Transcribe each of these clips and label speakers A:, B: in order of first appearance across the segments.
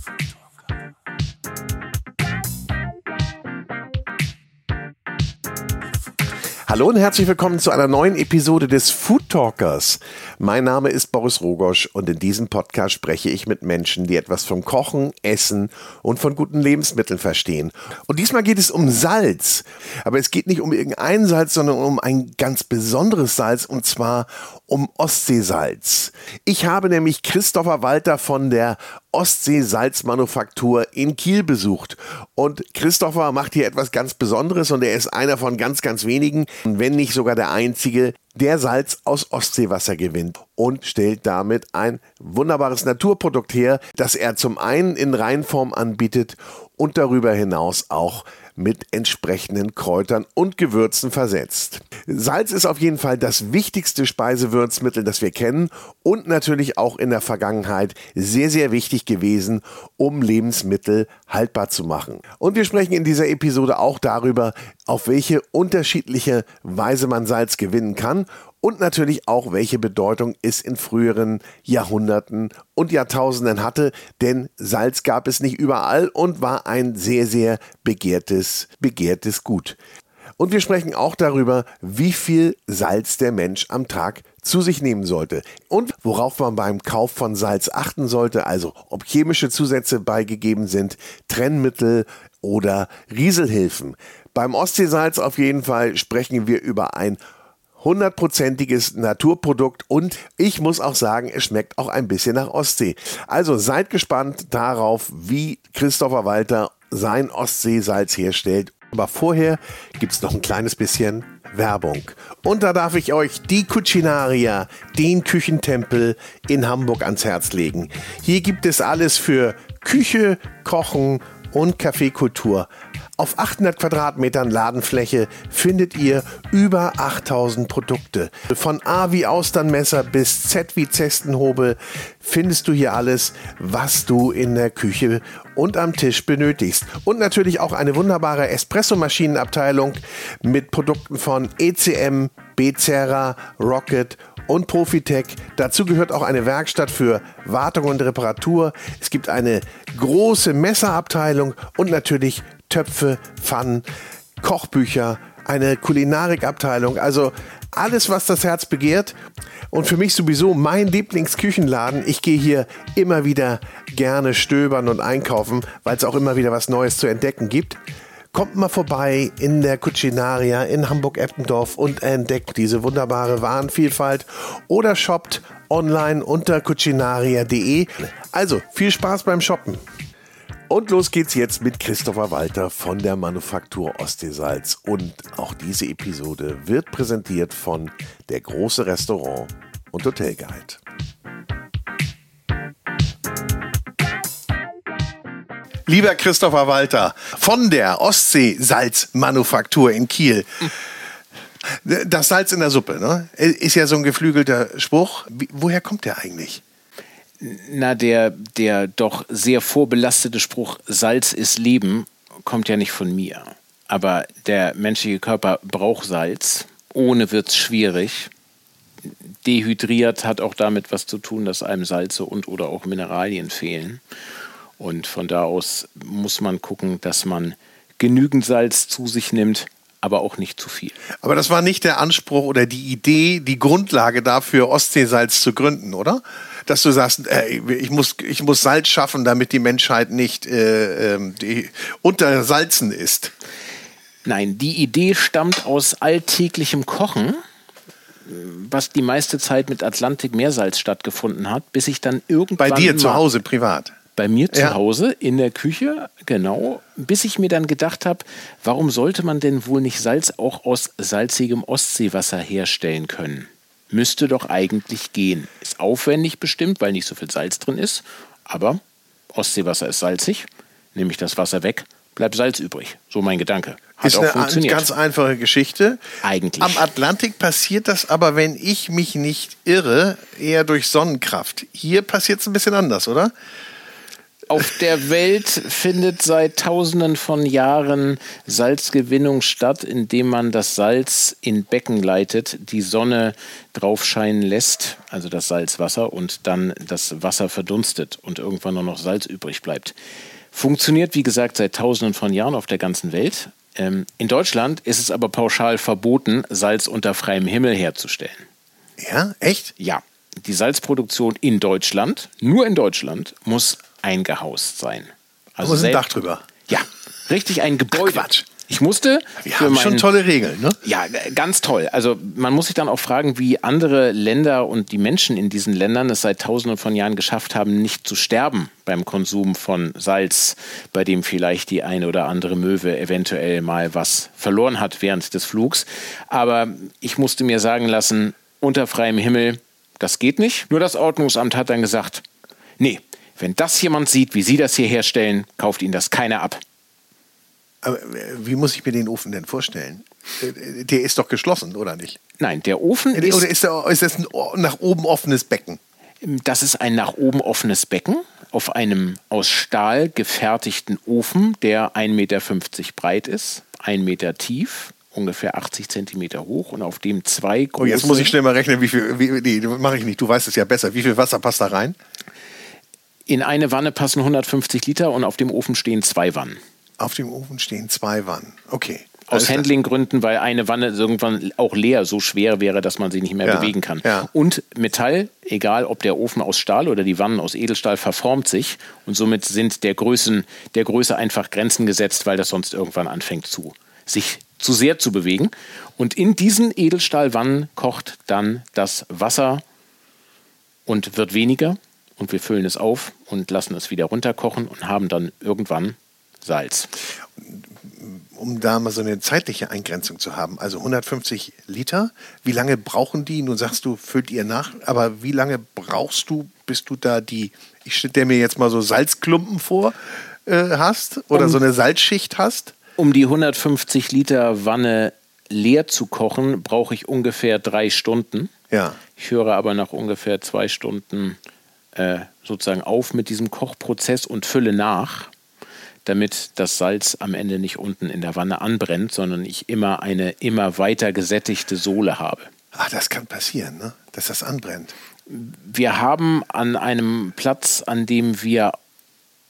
A: Freedom. Hallo und herzlich willkommen zu einer neuen Episode des Food Talkers. Mein Name ist Boris Rogosch und in diesem Podcast spreche ich mit Menschen, die etwas vom Kochen, Essen und von guten Lebensmitteln verstehen. Und diesmal geht es um Salz. Aber es geht nicht um irgendein Salz, sondern um ein ganz besonderes Salz und zwar um Ostseesalz. Ich habe nämlich Christopher Walter von der Ostsee-Salzmanufaktur in Kiel besucht. Und Christopher macht hier etwas ganz Besonderes und er ist einer von ganz, ganz wenigen, wenn nicht sogar der einzige, der Salz aus Ostseewasser gewinnt und stellt damit ein wunderbares Naturprodukt her, das er zum einen in Reinform anbietet und darüber hinaus auch mit entsprechenden Kräutern und Gewürzen versetzt. Salz ist auf jeden Fall das wichtigste Speisewürzmittel, das wir kennen und natürlich auch in der Vergangenheit sehr, sehr wichtig gewesen, um Lebensmittel haltbar zu machen. Und wir sprechen in dieser Episode auch darüber, auf welche unterschiedliche Weise man Salz gewinnen kann und natürlich auch, welche Bedeutung es in früheren Jahrhunderten und Jahrtausenden hatte, denn Salz gab es nicht überall und war ein sehr, sehr begehrtes, begehrtes Gut. Und wir sprechen auch darüber, wie viel Salz der Mensch am Tag zu sich nehmen sollte und worauf man beim Kauf von Salz achten sollte, also ob chemische Zusätze beigegeben sind, Trennmittel oder Rieselhilfen. Beim Ostseesalz auf jeden Fall sprechen wir über ein hundertprozentiges Naturprodukt und ich muss auch sagen, es schmeckt auch ein bisschen nach Ostsee. Also seid gespannt darauf, wie Christopher Walter sein Ostseesalz herstellt. Aber vorher gibt es noch ein kleines bisschen Werbung. Und da darf ich euch die Cucinaria, den Küchentempel in Hamburg ans Herz legen. Hier gibt es alles für Küche, Kochen und Kaffeekultur. Auf 800 Quadratmetern Ladenfläche findet ihr über 8000 Produkte. Von A wie Austernmesser bis Z wie Zestenhobel findest du hier alles, was du in der Küche und am Tisch benötigst. Und natürlich auch eine wunderbare Espressomaschinenabteilung mit Produkten von ECM, Becerra, Rocket und Profitech. Dazu gehört auch eine Werkstatt für Wartung und Reparatur. Es gibt eine große Messerabteilung und natürlich Töpfe, Pfannen, Kochbücher, eine Kulinarikabteilung, also alles, was das Herz begehrt. Und für mich sowieso mein Lieblingsküchenladen. Ich gehe hier immer wieder gerne stöbern und einkaufen, weil es auch immer wieder was Neues zu entdecken gibt. Kommt mal vorbei in der Cucinaria in Hamburg-Eppendorf und entdeckt diese wunderbare Warenvielfalt oder shoppt online unter cucinaria.de. Also viel Spaß beim Shoppen. Und los geht's jetzt mit Christopher Walter von der Manufaktur Ostseesalz. Und auch diese Episode wird präsentiert von der große Restaurant und Hotelguide. Lieber Christopher Walter von der Ostseesalzmanufaktur in Kiel. Das Salz in der Suppe, ne? Ist ja so ein geflügelter Spruch. Wie, woher kommt der eigentlich?
B: Na, der, der doch sehr vorbelastete Spruch Salz ist Leben kommt ja nicht von mir. Aber der menschliche Körper braucht Salz. Ohne wird es schwierig. Dehydriert hat auch damit was zu tun, dass einem Salze und oder auch Mineralien fehlen. Und von da aus muss man gucken, dass man genügend Salz zu sich nimmt, aber auch nicht zu viel.
A: Aber das war nicht der Anspruch oder die Idee, die Grundlage dafür, Ostseesalz zu gründen, oder? Dass du sagst, äh, ich, muss, ich muss Salz schaffen, damit die Menschheit nicht äh, ähm, die untersalzen ist.
B: Nein, die Idee stammt aus alltäglichem Kochen, was die meiste Zeit mit Atlantik-Meersalz stattgefunden hat, bis ich dann irgendwann.
A: Bei dir zu Hause privat?
B: Bei mir zu ja. Hause in der Küche, genau, bis ich mir dann gedacht habe, warum sollte man denn wohl nicht Salz auch aus salzigem Ostseewasser herstellen können? Müsste doch eigentlich gehen. Ist aufwendig bestimmt, weil nicht so viel Salz drin ist, aber Ostseewasser ist salzig, nehme ich das Wasser weg, bleibt Salz übrig. So mein Gedanke.
A: Hat ist auch eine ganz einfache Geschichte.
B: Eigentlich.
A: Am Atlantik passiert das aber, wenn ich mich nicht irre, eher durch Sonnenkraft. Hier passiert es ein bisschen anders, oder?
B: Auf der Welt findet seit tausenden von Jahren Salzgewinnung statt, indem man das Salz in Becken leitet, die Sonne drauf scheinen lässt, also das Salzwasser, und dann das Wasser verdunstet und irgendwann nur noch Salz übrig bleibt. Funktioniert, wie gesagt, seit tausenden von Jahren auf der ganzen Welt. Ähm, in Deutschland ist es aber pauschal verboten, Salz unter freiem Himmel herzustellen.
A: Ja, echt?
B: Ja. Die Salzproduktion in Deutschland, nur in Deutschland, muss eingehaust sein.
A: Also ein Dach drüber.
B: Ja, richtig ein Gebäude.
A: Ach, Quatsch.
B: Ich musste.
A: Wir haben schon tolle Regeln, ne?
B: Ja, ganz toll. Also man muss sich dann auch fragen, wie andere Länder und die Menschen in diesen Ländern es seit Tausenden von Jahren geschafft haben, nicht zu sterben beim Konsum von Salz, bei dem vielleicht die eine oder andere Möwe eventuell mal was verloren hat während des Flugs. Aber ich musste mir sagen lassen, unter freiem Himmel, das geht nicht. Nur das Ordnungsamt hat dann gesagt, nee, wenn das jemand sieht, wie Sie das hier herstellen, kauft Ihnen das keiner ab.
A: Aber wie muss ich mir den Ofen denn vorstellen? Der ist doch geschlossen, oder nicht?
B: Nein, der Ofen
A: ist. Oder ist, der, ist das ein nach oben offenes Becken?
B: Das ist ein nach oben offenes Becken auf einem aus Stahl gefertigten Ofen, der 1,50 Meter breit ist, 1 Meter tief, ungefähr 80 Zentimeter hoch und auf dem zwei große.
A: Oh, jetzt muss ich schnell mal rechnen, wie viel. Wie, nee, mache ich nicht. Du weißt es ja besser. Wie viel Wasser passt da rein?
B: In eine Wanne passen 150 Liter und auf dem Ofen stehen zwei Wannen.
A: Auf dem Ofen stehen zwei Wannen. Okay.
B: Aus Handlinggründen, weil eine Wanne irgendwann auch leer so schwer wäre, dass man sie nicht mehr
A: Ja,
B: bewegen kann.
A: ja.
B: Und Metall, egal ob der Ofen aus Stahl oder die Wannen aus Edelstahl, verformt sich und somit sind der, Größen, der Größe einfach Grenzen gesetzt, weil das sonst irgendwann anfängt zu sich zu sehr zu bewegen. Und in diesen Edelstahlwannen kocht dann das Wasser und wird weniger und wir füllen es auf und lassen es wieder runterkochen und haben dann irgendwann Salz.
A: Um da mal so eine zeitliche Eingrenzung zu haben. Also 150 Liter. Wie lange brauchen die? Nun sagst du, füllt ihr nach. Aber wie lange brauchst du, bis du da die, ich stelle mir jetzt mal so Salzklumpen vor, äh, hast? Oder
B: Um-
A: so eine Salzschicht hast?
B: Um die 150 Liter Wanne leer zu kochen, brauche ich ungefähr drei Stunden.
A: Ja.
B: Ich höre aber nach ungefähr zwei Stunden äh, sozusagen auf mit diesem Kochprozess und fülle nach, damit das Salz am Ende nicht unten in der Wanne anbrennt, sondern ich immer eine immer weiter gesättigte Sohle habe.
A: Ach, das kann passieren, ne? dass das anbrennt.
B: Wir haben an einem Platz, an dem wir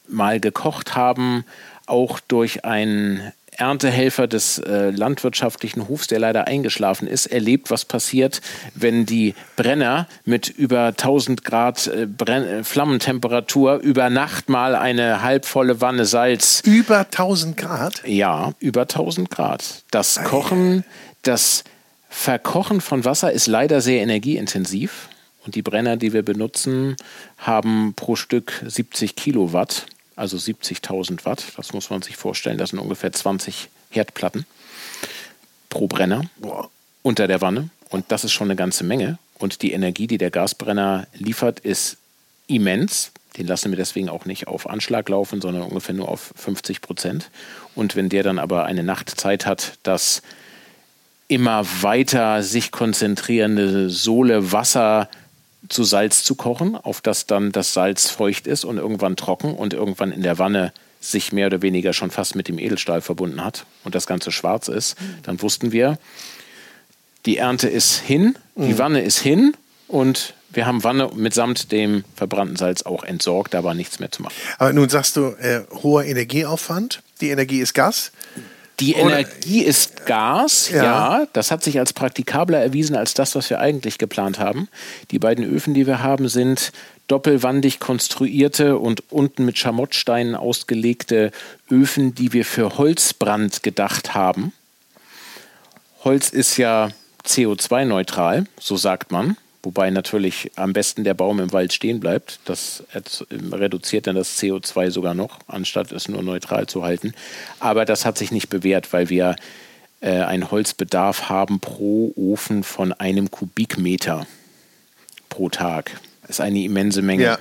B: mal gekocht haben, auch durch einen Erntehelfer des äh, landwirtschaftlichen Hofs, der leider eingeschlafen ist, erlebt, was passiert, wenn die Brenner mit über 1000 Grad äh, äh, Flammentemperatur über Nacht mal eine halbvolle Wanne Salz
A: Über 1000 Grad?
B: ja, über 1000 Grad. Das Kochen, das Verkochen von Wasser ist leider sehr energieintensiv. Und die Brenner, die wir benutzen, haben pro Stück 70 Kilowatt, also 70.000 Watt. Das muss man sich vorstellen. Das sind ungefähr 20 Herdplatten pro Brenner
A: Boah.
B: unter der Wanne. Und das ist schon eine ganze Menge. Und die Energie, die der Gasbrenner liefert, ist immens. Den lassen wir deswegen auch nicht auf Anschlag laufen, sondern ungefähr nur auf 50 Prozent. Und wenn der dann aber eine Nacht Zeit hat, das immer weiter sich konzentrierende Sohle Wasser zu Salz zu kochen, auf das dann das Salz feucht ist und irgendwann trocken und irgendwann in der Wanne sich mehr oder weniger schon fast mit dem Edelstahl verbunden hat und das Ganze schwarz ist, dann wussten wir, die Ernte ist hin, die Wanne ist hin und wir haben Wanne mitsamt dem verbrannten Salz auch entsorgt, da war nichts mehr zu machen.
A: Aber nun sagst du, äh, hoher Energieaufwand. Die Energie ist Gas.
B: Die Energie ist Gas,
A: Ja.
B: ja. Das hat sich als praktikabler erwiesen als das, was wir eigentlich geplant haben. Die beiden Öfen, die wir haben, sind doppelwandig konstruierte und unten mit Schamottsteinen ausgelegte Öfen, die wir für Holzbrand gedacht haben. Holz ist ja CO2-neutral, so sagt man. Wobei natürlich am besten der Baum im Wald stehen bleibt. Das reduziert dann das CO2 sogar noch, anstatt es nur neutral zu halten. Aber das hat sich nicht bewährt, weil wir äh, einen Holzbedarf haben pro Ofen von einem Kubikmeter pro Tag. Das ist eine immense Menge.
A: Ja.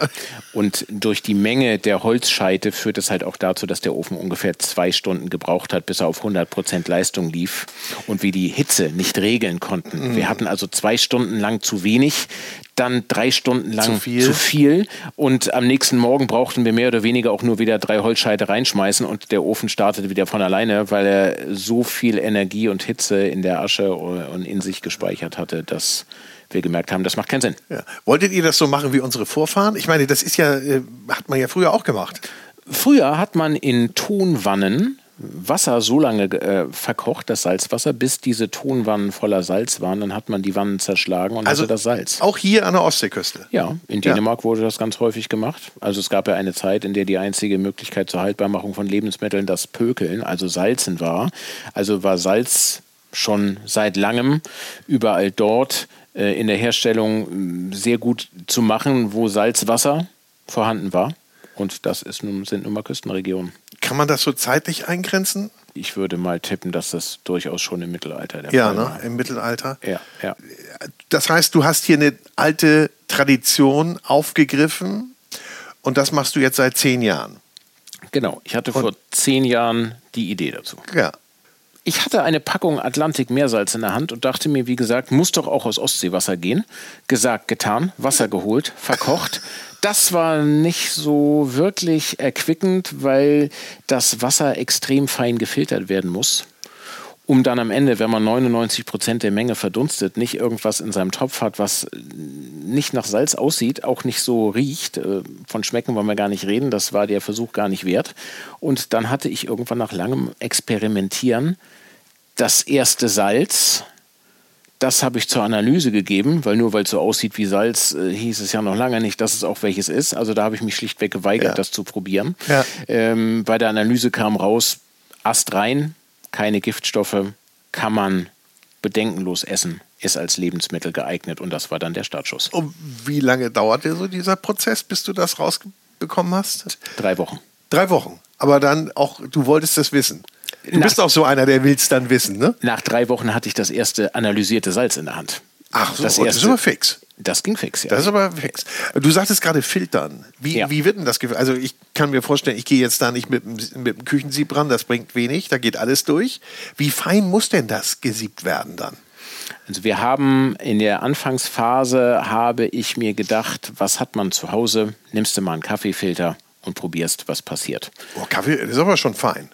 B: Und durch die Menge der Holzscheite führt es halt auch dazu, dass der Ofen ungefähr zwei Stunden gebraucht hat, bis er auf 100% Leistung lief und wir die Hitze nicht regeln konnten. Wir hatten also zwei Stunden lang zu wenig. dann drei Stunden lang
A: Zu viel.
B: zu viel. Und am nächsten Morgen brauchten wir mehr oder weniger auch nur wieder drei Holzscheite reinschmeißen und der Ofen startete wieder von alleine, weil er so viel Energie und Hitze in der Asche und in sich gespeichert hatte, dass wir gemerkt haben, das macht keinen Sinn.
A: Ja. Wolltet ihr das so machen wie unsere Vorfahren? Ich meine, das ist ja, äh, hat man ja früher auch gemacht.
B: Früher hat man in Tonwannen Wasser so lange äh, verkocht, das Salzwasser, bis diese Tonwannen voller Salz waren. Dann hat man die Wannen zerschlagen und
A: Also
B: hatte das Salz.
A: Auch hier an der Ostseeküste.
B: Ja, in Dänemark wurde das ganz häufig gemacht. Also es gab ja eine Zeit, in der die einzige Möglichkeit zur Haltbarmachung von Lebensmitteln das Pökeln, also Salzen war. Also war Salz schon seit langem überall dort äh, in der Herstellung mh, sehr gut zu machen, wo Salzwasser vorhanden war. Und das ist nun, sind nun mal Küstenregionen.
A: Kann man das so zeitlich eingrenzen?
B: Ich würde mal tippen, dass das durchaus schon im Mittelalter der
A: Ja,
B: Fall
A: ne?
B: war.
A: im Mittelalter.
B: Ja, ja.
A: Das heißt, du hast hier eine alte Tradition aufgegriffen und das machst du jetzt seit zehn Jahren.
B: Genau. Ich hatte vor zehn Jahren die Idee dazu.
A: Ja.
B: Ich hatte eine Packung Atlantik-Meersalz in der Hand und dachte mir, wie gesagt, muss doch auch aus Ostseewasser gehen. Gesagt, getan, Wasser geholt, verkocht. Das war nicht so wirklich erquickend, weil das Wasser extrem fein gefiltert werden muss, um dann am Ende, wenn man 99 Prozent der Menge verdunstet, nicht irgendwas in seinem Topf hat, was nicht nach Salz aussieht, auch nicht so riecht. Äh, Von Schmecken wollen wir gar nicht reden, das war der Versuch gar nicht wert. Und dann hatte ich irgendwann nach langem Experimentieren das erste Salz. Das habe ich zur Analyse gegeben, weil nur weil es so aussieht wie Salz, äh, hieß es ja noch lange nicht, dass es auch welches ist. Also da habe ich mich schlichtweg geweigert,
A: Ja.
B: das zu probieren.
A: Ja.
B: Ähm, bei der Analyse kam raus, astrein, keine Giftstoffe, kann man bedenkenlos essen, ist als Lebensmittel geeignet und das war dann der Startschuss.
A: Und wie lange dauerte so dieser Prozess, bis du das rausbekommen hast?
B: Drei Wochen.
A: Drei Wochen. Aber dann auch, du wolltest das wissen. Du
B: Na-
A: bist auch so einer, der will es dann wissen, ne?
B: Nach drei Wochen hatte ich das erste analysierte Salz in der Hand.
A: Ach so,
B: das,
A: das ist fix.
B: Das ging fix, ja.
A: Das ist aber fix. Du sagtest gerade filtern. Wie,
B: Ja.
A: wie wird denn das gefiltert? Also ich kann mir vorstellen, ich gehe jetzt da nicht mit, dem- mit dem Küchensieb ran, das bringt wenig, da geht alles durch. Wie fein muss denn das gesiebt werden dann?
B: Also wir haben in der Anfangsphase habe ich mir gedacht, was hat man zu Hause? Nimmst du mal einen Kaffeefilter und probierst, was passiert.
A: Oh, Kaffee, das ist aber schon fein.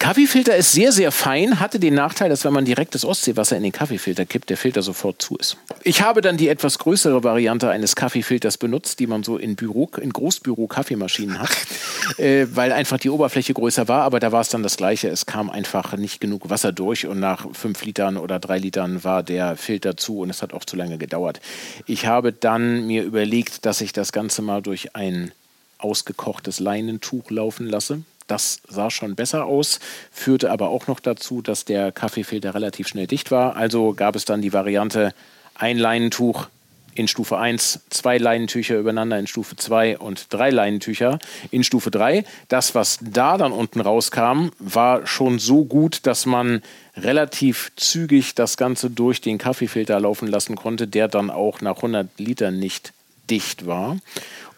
B: Kaffeefilter ist sehr, sehr fein, hatte den Nachteil, dass wenn man direkt das Ostseewasser in den Kaffeefilter kippt, der Filter sofort zu ist. Ich habe dann die etwas größere Variante eines Kaffeefilters benutzt, die man so in Büro, in Großbüro-Kaffeemaschinen hat, äh, weil einfach die Oberfläche größer war, aber da war es dann das Gleiche. Es kam einfach nicht genug Wasser durch und nach fünf Litern oder drei Litern war der Filter zu und es hat auch zu lange gedauert. Ich habe dann mir überlegt, dass ich das Ganze mal durch ein ausgekochtes Leinentuch laufen lasse. Das sah schon besser aus, führte aber auch noch dazu, dass der Kaffeefilter relativ schnell dicht war. Also gab es dann die Variante ein Leinentuch in Stufe 1, zwei Leinentücher übereinander in Stufe 2 und drei Leinentücher in Stufe 3. Das, was da dann unten rauskam, war schon so gut, dass man relativ zügig das Ganze durch den Kaffeefilter laufen lassen konnte, der dann auch nach 100 Litern nicht dicht war.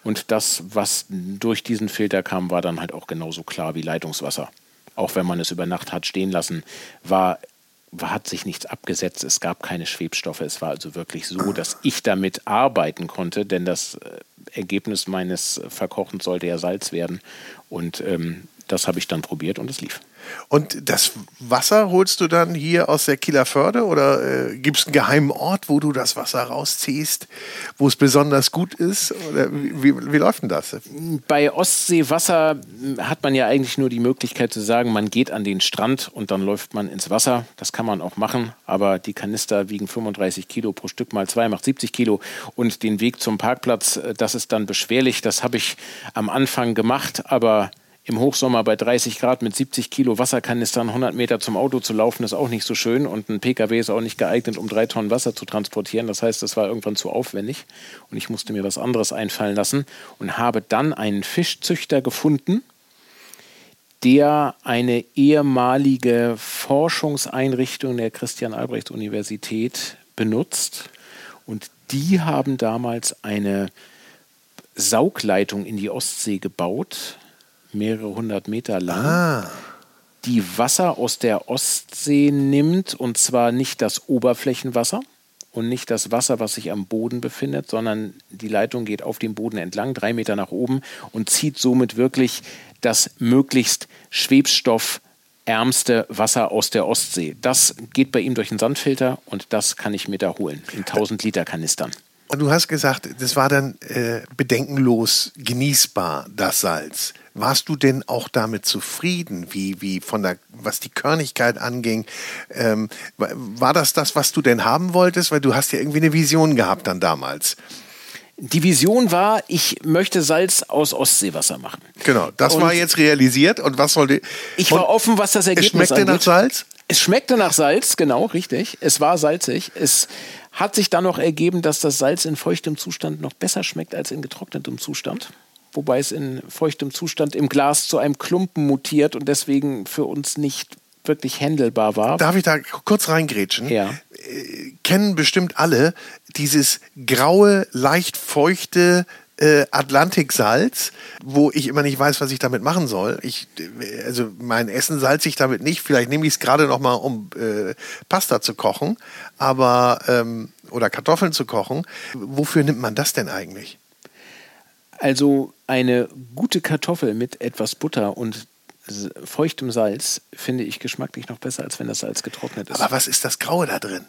B: Und das, was durch diesen Filter kam, war dann halt auch genauso klar wie Leitungswasser. Auch wenn man es über Nacht hat stehen lassen, war, war, hat sich nichts abgesetzt. Es gab keine Schwebstoffe. Es war also wirklich so, dass ich damit arbeiten konnte, denn das äh, Ergebnis meines Verkochens sollte ja Salz werden. Und ähm, das habe ich dann probiert und es lief.
A: Und das Wasser holst du dann hier aus der Kieler Förde oder äh, gibt es einen geheimen Ort, wo du das Wasser rausziehst, wo es besonders gut ist? Oder wie, wie, wie läuft denn das?
B: Bei Ostseewasser hm, hat man ja eigentlich nur die Möglichkeit zu sagen, man geht an den Strand und dann läuft man ins Wasser. Das kann man auch machen, aber die Kanister wiegen 35 Kilo pro Stück mal zwei, macht 70 Kilo. Und den Weg zum Parkplatz, äh, das ist dann beschwerlich. Das habe ich am Anfang gemacht, aber im Hochsommer bei 30 Grad mit 70 Kilo Wasserkanistern 100 Meter zum Auto zu laufen, ist auch nicht so schön. Und ein Pkw ist auch nicht geeignet, um drei Tonnen Wasser zu transportieren. Das heißt, das war irgendwann zu aufwendig. Und ich musste mir was anderes einfallen lassen und habe dann einen Fischzüchter gefunden, der eine ehemalige Forschungseinrichtung der Christian-Albrechts-Universität benutzt. Und die haben damals eine Saugleitung in die Ostsee gebaut, mehrere hundert Meter lang, die Wasser aus der Ostsee nimmt, und zwar nicht das Oberflächenwasser, und nicht das Wasser, was sich am Boden befindet, sondern die Leitung geht auf dem Boden entlang, drei Meter nach oben und zieht somit wirklich das möglichst schwebstoffärmste Wasser aus der Ostsee. Das geht bei ihm durch den Sandfilter und das kann ich mir da holen in 1000 Liter Kanistern.
A: Und du hast gesagt, das war dann äh, bedenkenlos genießbar, das Salz. Warst du denn auch damit zufrieden, wie, wie von der, was die Körnigkeit anging? Ähm, war das das, was du denn haben wolltest? Weil du hast ja irgendwie eine Vision gehabt dann damals.
B: Die Vision war, ich möchte Salz aus Ostseewasser machen.
A: Genau, das und war jetzt realisiert. Und was sollte.
B: Ich war offen, was das Ergebnis
A: es schmeckte angeht. nach Salz?
B: Es schmeckte nach Salz, genau, richtig. Es war salzig. Es hat sich dann noch ergeben, dass das Salz in feuchtem Zustand noch besser schmeckt als in getrocknetem Zustand. Wobei es in feuchtem Zustand im Glas zu einem Klumpen mutiert und deswegen für uns nicht wirklich händelbar war.
A: Darf ich da kurz reingrätschen?
B: Ja.
A: Äh, kennen bestimmt alle dieses graue, leicht feuchte äh, Atlantiksalz, wo ich immer nicht weiß, was ich damit machen soll. Ich, also mein Essen salze ich damit nicht. Vielleicht nehme ich es gerade noch mal, um äh, Pasta zu kochen, aber ähm, oder Kartoffeln zu kochen. Wofür nimmt man das denn eigentlich?
B: Also eine gute Kartoffel mit etwas Butter und feuchtem Salz finde ich geschmacklich noch besser, als wenn das Salz getrocknet ist.
A: Aber was ist das Graue da drin?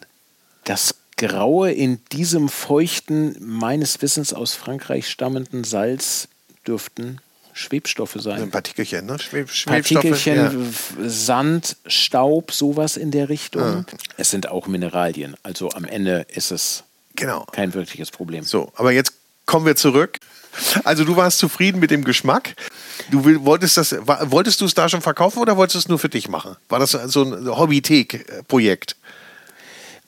B: Das Graue in diesem feuchten, meines Wissens aus Frankreich stammenden Salz dürften Schwebstoffe sein.
A: Ein Partikelchen, ne? Schweb
B: Partikelchen, ja. Sand, Staub, sowas in der Richtung. Ja. Es sind auch Mineralien. Also am Ende ist es genau. kein wirkliches Problem.
A: So, aber jetzt kommen wir zurück. Also du warst zufrieden mit dem Geschmack. Du will, wolltest das, wolltest du es da schon verkaufen oder wolltest du es nur für dich machen? War das so ein Hobbythek-Projekt?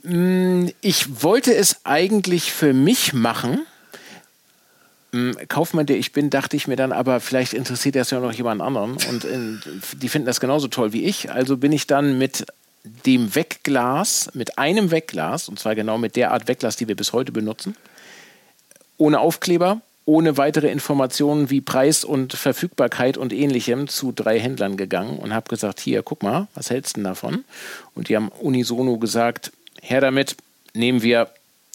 B: Mm, ich wollte es eigentlich für mich machen. Mm, Kaufmann, der ich bin, dachte ich mir dann, aber vielleicht interessiert das ja noch jemand anderen und äh, die finden das genauso toll wie ich. Also bin ich dann mit dem Wegglas, mit einem Wegglas, und zwar genau mit der Art Wegglas, die wir bis heute benutzen, ohne Aufkleber, ohne weitere Informationen wie Preis und Verfügbarkeit und ähnlichem zu drei Händlern gegangen und habe gesagt, hier, guck mal, was hältst du denn davon? Und die haben unisono gesagt, her damit, nehmen wir,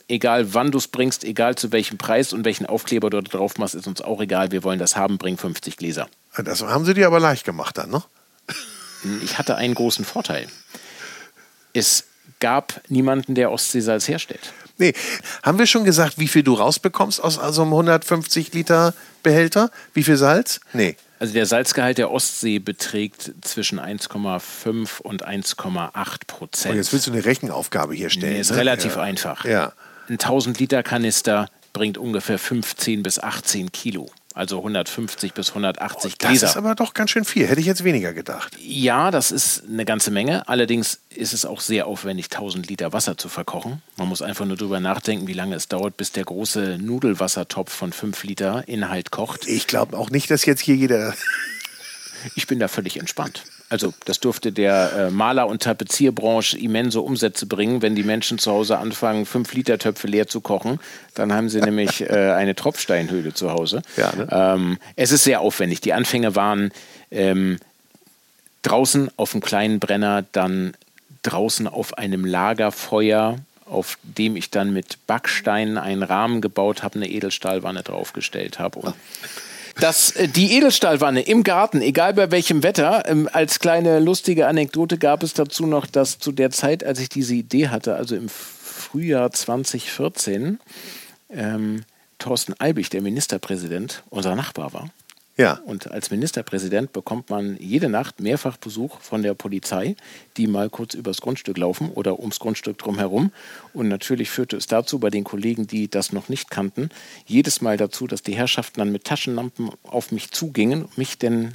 B: egal wann du es bringst, egal zu welchem Preis und welchen Aufkleber du da drauf machst, ist uns auch egal, wir wollen das haben, bring 50 Gläser.
A: Das haben sie dir aber leicht gemacht dann, ne?
B: Ich hatte einen großen Vorteil. Es gab niemanden, der Ostseesalz herstellt.
A: Nee, haben wir schon gesagt, wie viel du rausbekommst aus also einem 150 Liter Behälter? Wie viel Salz? Nee.
B: Also der Salzgehalt der Ostsee beträgt zwischen 1,5 und 1,8 Prozent. Und
A: jetzt willst du eine Rechenaufgabe hier stellen. Nee,
B: ist ne? relativ
A: ja.
B: einfach.
A: Ja.
B: Ein 1000 Liter Kanister bringt ungefähr 15 bis 18 Kilo. Also 150 bis 180 oh, Gläser.
A: Das ist aber doch ganz schön viel. Hätte ich jetzt weniger gedacht.
B: Ja, das ist eine ganze Menge. Allerdings ist es auch sehr aufwendig, 1000 Liter Wasser zu verkochen. Man muss einfach nur darüber nachdenken, wie lange es dauert, bis der große Nudelwassertopf von 5 Liter Inhalt kocht.
A: Ich glaube auch nicht, dass jetzt hier jeder.
B: ich bin da völlig entspannt. Also das dürfte der äh, Maler- und Tapezierbranche immense Umsätze bringen, wenn die Menschen zu Hause anfangen, 5 Liter Töpfe leer zu kochen. Dann haben sie nämlich äh, eine Tropfsteinhöhle zu Hause. Ja, ne? ähm, es ist sehr aufwendig. Die Anfänge waren ähm, draußen auf einem kleinen Brenner, dann draußen auf einem Lagerfeuer, auf dem ich dann mit Backsteinen einen Rahmen gebaut habe, eine Edelstahlwanne draufgestellt habe. Und dass äh, die Edelstahlwanne im Garten, egal bei welchem Wetter, ähm, als kleine lustige Anekdote gab es dazu noch, dass zu der Zeit, als ich diese Idee hatte, also im Frühjahr 2014, ähm, Thorsten Albig, der Ministerpräsident, unser Nachbar war.
A: Ja.
B: Und als Ministerpräsident bekommt man jede Nacht mehrfach Besuch von der Polizei, die mal kurz übers Grundstück laufen oder ums Grundstück drumherum. Und natürlich führte es dazu bei den Kollegen, die das noch nicht kannten, jedes Mal dazu, dass die Herrschaften dann mit Taschenlampen auf mich zugingen, mich denn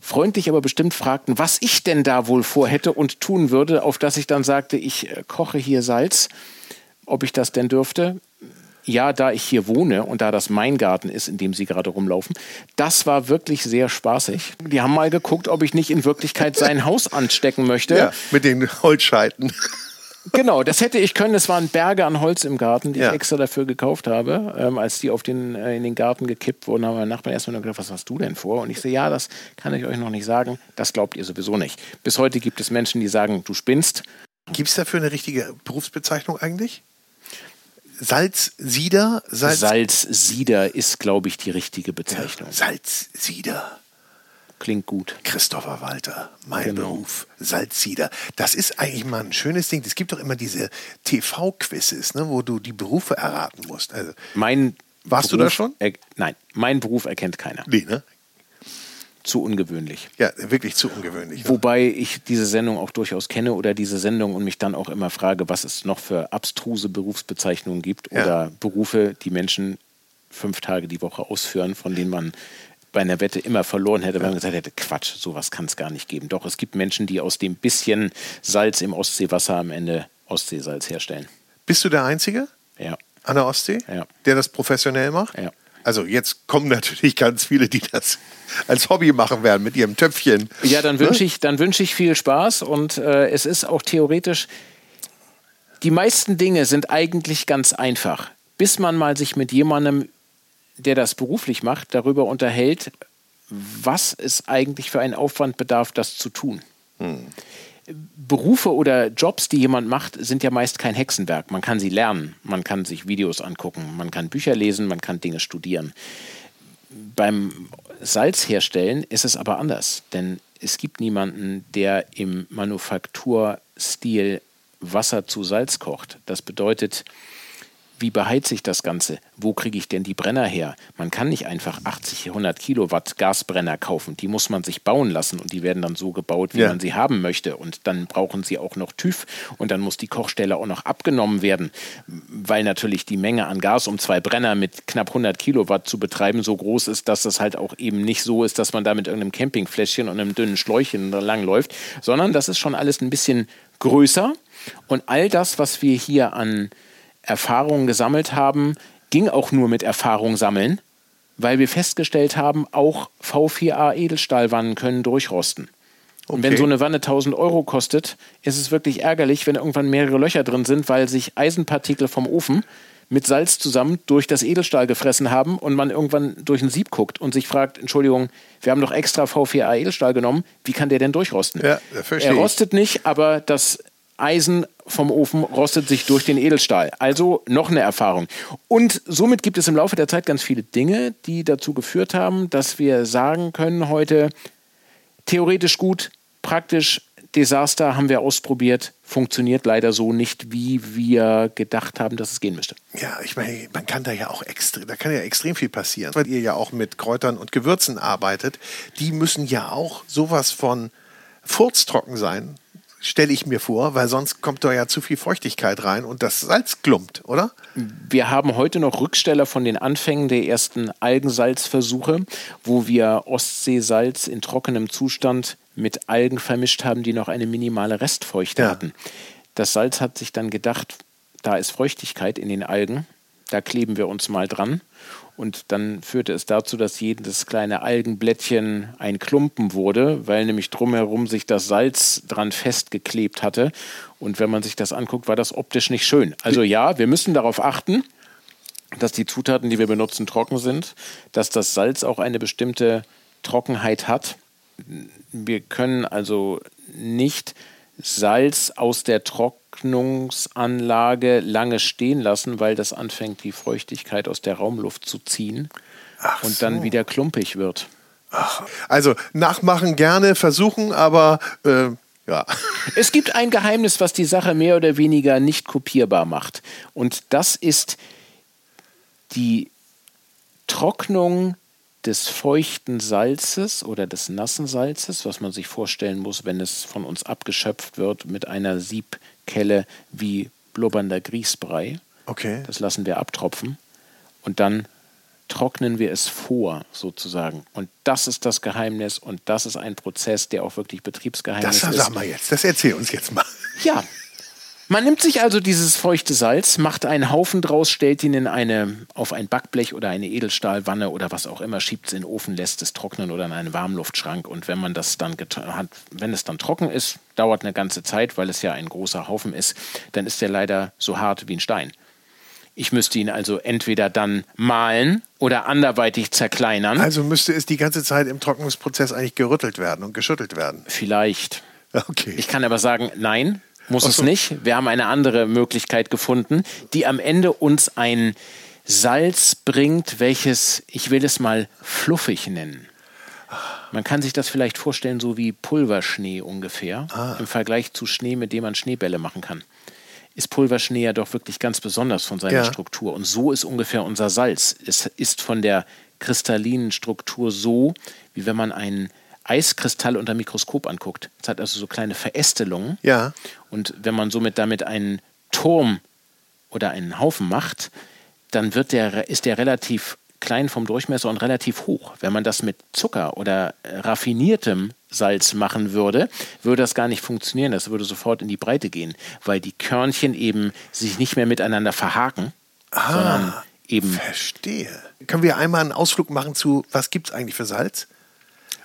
B: freundlich, aber bestimmt fragten, was ich denn da wohl vorhätte und tun würde, auf das ich dann sagte, ich äh, koche hier Salz, ob ich das denn dürfte ja, da ich hier wohne und da das mein Garten ist, in dem sie gerade rumlaufen, das war wirklich sehr spaßig. Die haben mal geguckt, ob ich nicht in Wirklichkeit sein Haus anstecken möchte. Ja,
A: mit den Holzscheiten.
B: Genau, das hätte ich können. Es waren Berge an Holz im Garten, die ja. ich extra dafür gekauft habe. Ähm, als die auf den, äh, in den Garten gekippt wurden, haben meine Nachbarn erstmal nur gedacht, was hast du denn vor? Und ich so, ja, das kann ich euch noch nicht sagen. Das glaubt ihr sowieso nicht. Bis heute gibt es Menschen, die sagen, du spinnst.
A: Gibt es dafür eine richtige Berufsbezeichnung eigentlich? Salzsieder?
B: Salz Salzsieder ist, glaube ich, die richtige Bezeichnung. Ja,
A: Salzsieder.
B: Klingt gut.
A: Christopher Walter, mein genau. Beruf, Salzsieder. Das ist eigentlich mal ein schönes Ding. Es gibt doch immer diese TV-Quizzes, ne, wo du die Berufe erraten musst. Also,
B: mein
A: warst Beruf, du da schon?
B: Er, nein, mein Beruf erkennt keiner.
A: Nee, ne?
B: Zu ungewöhnlich.
A: Ja, wirklich zu ungewöhnlich.
B: Wobei ich diese Sendung auch durchaus kenne oder diese Sendung und mich dann auch immer frage, was es noch für abstruse Berufsbezeichnungen gibt ja. oder Berufe, die Menschen fünf Tage die Woche ausführen, von denen man bei einer Wette immer verloren hätte, weil man gesagt hätte, Quatsch, sowas kann es gar nicht geben. Doch, es gibt Menschen, die aus dem bisschen Salz im Ostseewasser am Ende Ostseesalz herstellen.
A: Bist du der Einzige?
B: Ja.
A: An der Ostsee?
B: Ja.
A: Der das professionell macht?
B: Ja.
A: Also jetzt kommen natürlich ganz viele, die das als Hobby machen werden mit ihrem Töpfchen.
B: Ja, dann wünsche ich, wünsch ich viel Spaß und äh, es ist auch theoretisch, die meisten Dinge sind eigentlich ganz einfach, bis man mal sich mit jemandem der das beruflich macht, darüber unterhält, was es eigentlich für einen Aufwand bedarf, das zu tun. Hm. Berufe oder Jobs, die jemand macht, sind ja meist kein Hexenwerk. Man kann sie lernen, man kann sich Videos angucken, man kann Bücher lesen, man kann Dinge studieren. Beim Salzherstellen ist es aber anders, denn es gibt niemanden, der im Manufakturstil Wasser zu Salz kocht. Das bedeutet, wie beheize ich das Ganze? Wo kriege ich denn die Brenner her? Man kann nicht einfach 80, 100 Kilowatt Gasbrenner kaufen. Die muss man sich bauen lassen und die werden dann so gebaut, wie ja. man sie haben möchte. Und dann brauchen sie auch noch TÜV und dann muss die Kochstelle auch noch abgenommen werden, weil natürlich die Menge an Gas, um zwei Brenner mit knapp 100 Kilowatt zu betreiben, so groß ist, dass das halt auch eben nicht so ist, dass man da mit irgendeinem Campingfläschchen und einem dünnen Schläuchchen langläuft, sondern das ist schon alles ein bisschen größer. Und all das, was wir hier an Erfahrungen gesammelt haben, ging auch nur mit Erfahrung sammeln, weil wir festgestellt haben, auch V4A Edelstahlwannen können durchrosten. Okay. Und wenn so eine Wanne 1000 Euro kostet, ist es wirklich ärgerlich, wenn irgendwann mehrere Löcher drin sind, weil sich Eisenpartikel vom Ofen mit Salz zusammen durch das Edelstahl gefressen haben und man irgendwann durch ein Sieb guckt und sich fragt, Entschuldigung, wir haben doch extra V4A Edelstahl genommen, wie kann der denn durchrosten?
A: Ja,
B: er rostet nicht, aber das Eisen vom Ofen rostet sich durch den Edelstahl. Also noch eine Erfahrung. Und somit gibt es im Laufe der Zeit ganz viele Dinge, die dazu geführt haben, dass wir sagen können heute, theoretisch gut, praktisch Desaster haben wir ausprobiert, funktioniert leider so nicht, wie wir gedacht haben, dass es gehen müsste.
A: Ja, ich meine, man kann da ja auch extrem, da kann ja extrem viel passieren, weil ihr ja auch mit Kräutern und Gewürzen arbeitet. Die müssen ja auch sowas von furztrocken sein, stelle ich mir vor, weil sonst kommt da ja zu viel Feuchtigkeit rein und das Salz klumpt, oder?
B: Wir haben heute noch Rücksteller von den Anfängen der ersten Algensalzversuche, wo wir Ostseesalz in trockenem Zustand mit Algen vermischt haben, die noch eine minimale Restfeuchte ja. hatten. Das Salz hat sich dann gedacht, da ist Feuchtigkeit in den Algen, da kleben wir uns mal dran und dann führte es dazu, dass jedes kleine Algenblättchen ein Klumpen wurde, weil nämlich drumherum sich das Salz dran festgeklebt hatte. Und wenn man sich das anguckt, war das optisch nicht schön. Also ja, wir müssen darauf achten, dass die Zutaten, die wir benutzen, trocken sind, dass das Salz auch eine bestimmte Trockenheit hat. Wir können also nicht Salz aus der Trocknungsanlage lange stehen lassen, weil das anfängt, die Feuchtigkeit aus der Raumluft zu ziehen Ach und so. dann wieder klumpig wird.
A: Ach, also nachmachen gerne, versuchen, aber äh, ja.
B: Es gibt ein Geheimnis, was die Sache mehr oder weniger nicht kopierbar macht. Und das ist die Trocknung des feuchten Salzes oder des nassen Salzes, was man sich vorstellen muss, wenn es von uns abgeschöpft wird mit einer Siebkelle wie blubbernder Grießbrei.
A: Okay.
B: Das lassen wir abtropfen und dann trocknen wir es vor, sozusagen. Und das ist das Geheimnis und das ist ein Prozess, der auch wirklich Betriebsgeheimnis
A: das
B: ist.
A: Das sag mal jetzt, das erzähl uns jetzt mal.
B: Ja, man nimmt sich also dieses feuchte Salz, macht einen Haufen draus, stellt ihn in eine, auf ein Backblech oder eine Edelstahlwanne oder was auch immer, schiebt es in den Ofen, lässt es trocknen oder in einen Warmluftschrank. Und wenn man das dann hat, wenn es dann trocken ist, dauert eine ganze Zeit, weil es ja ein großer Haufen ist, dann ist er leider so hart wie ein Stein. Ich müsste ihn also entweder dann mahlen oder anderweitig zerkleinern.
A: Also müsste es die ganze Zeit im Trocknungsprozess eigentlich gerüttelt werden und geschüttelt werden.
B: Vielleicht.
A: Okay.
B: Ich kann aber sagen, nein, muss so. es nicht. Wir haben eine andere Möglichkeit gefunden, die am Ende uns ein Salz bringt, welches, ich will es mal fluffig nennen. Man kann sich das vielleicht vorstellen, so wie Pulverschnee ungefähr, ah. im Vergleich zu Schnee, mit dem man Schneebälle machen kann. Ist Pulverschnee ja doch wirklich ganz besonders von seiner ja. Struktur. Und so ist ungefähr unser Salz. Es ist von der kristallinen Struktur so, wie wenn man einen Eiskristall unter Mikroskop anguckt. Es hat also so kleine Verästelungen.
A: Ja.
B: Und wenn man somit damit einen Turm oder einen Haufen macht, dann wird der, ist der relativ klein vom Durchmesser und relativ hoch. Wenn man das mit Zucker oder raffiniertem Salz machen würde, würde das gar nicht funktionieren. Das würde sofort in die Breite gehen, weil die Körnchen eben sich nicht mehr miteinander verhaken, ah, sondern eben.
A: Verstehe. Können wir einmal einen Ausflug machen zu, was gibt es eigentlich für Salz?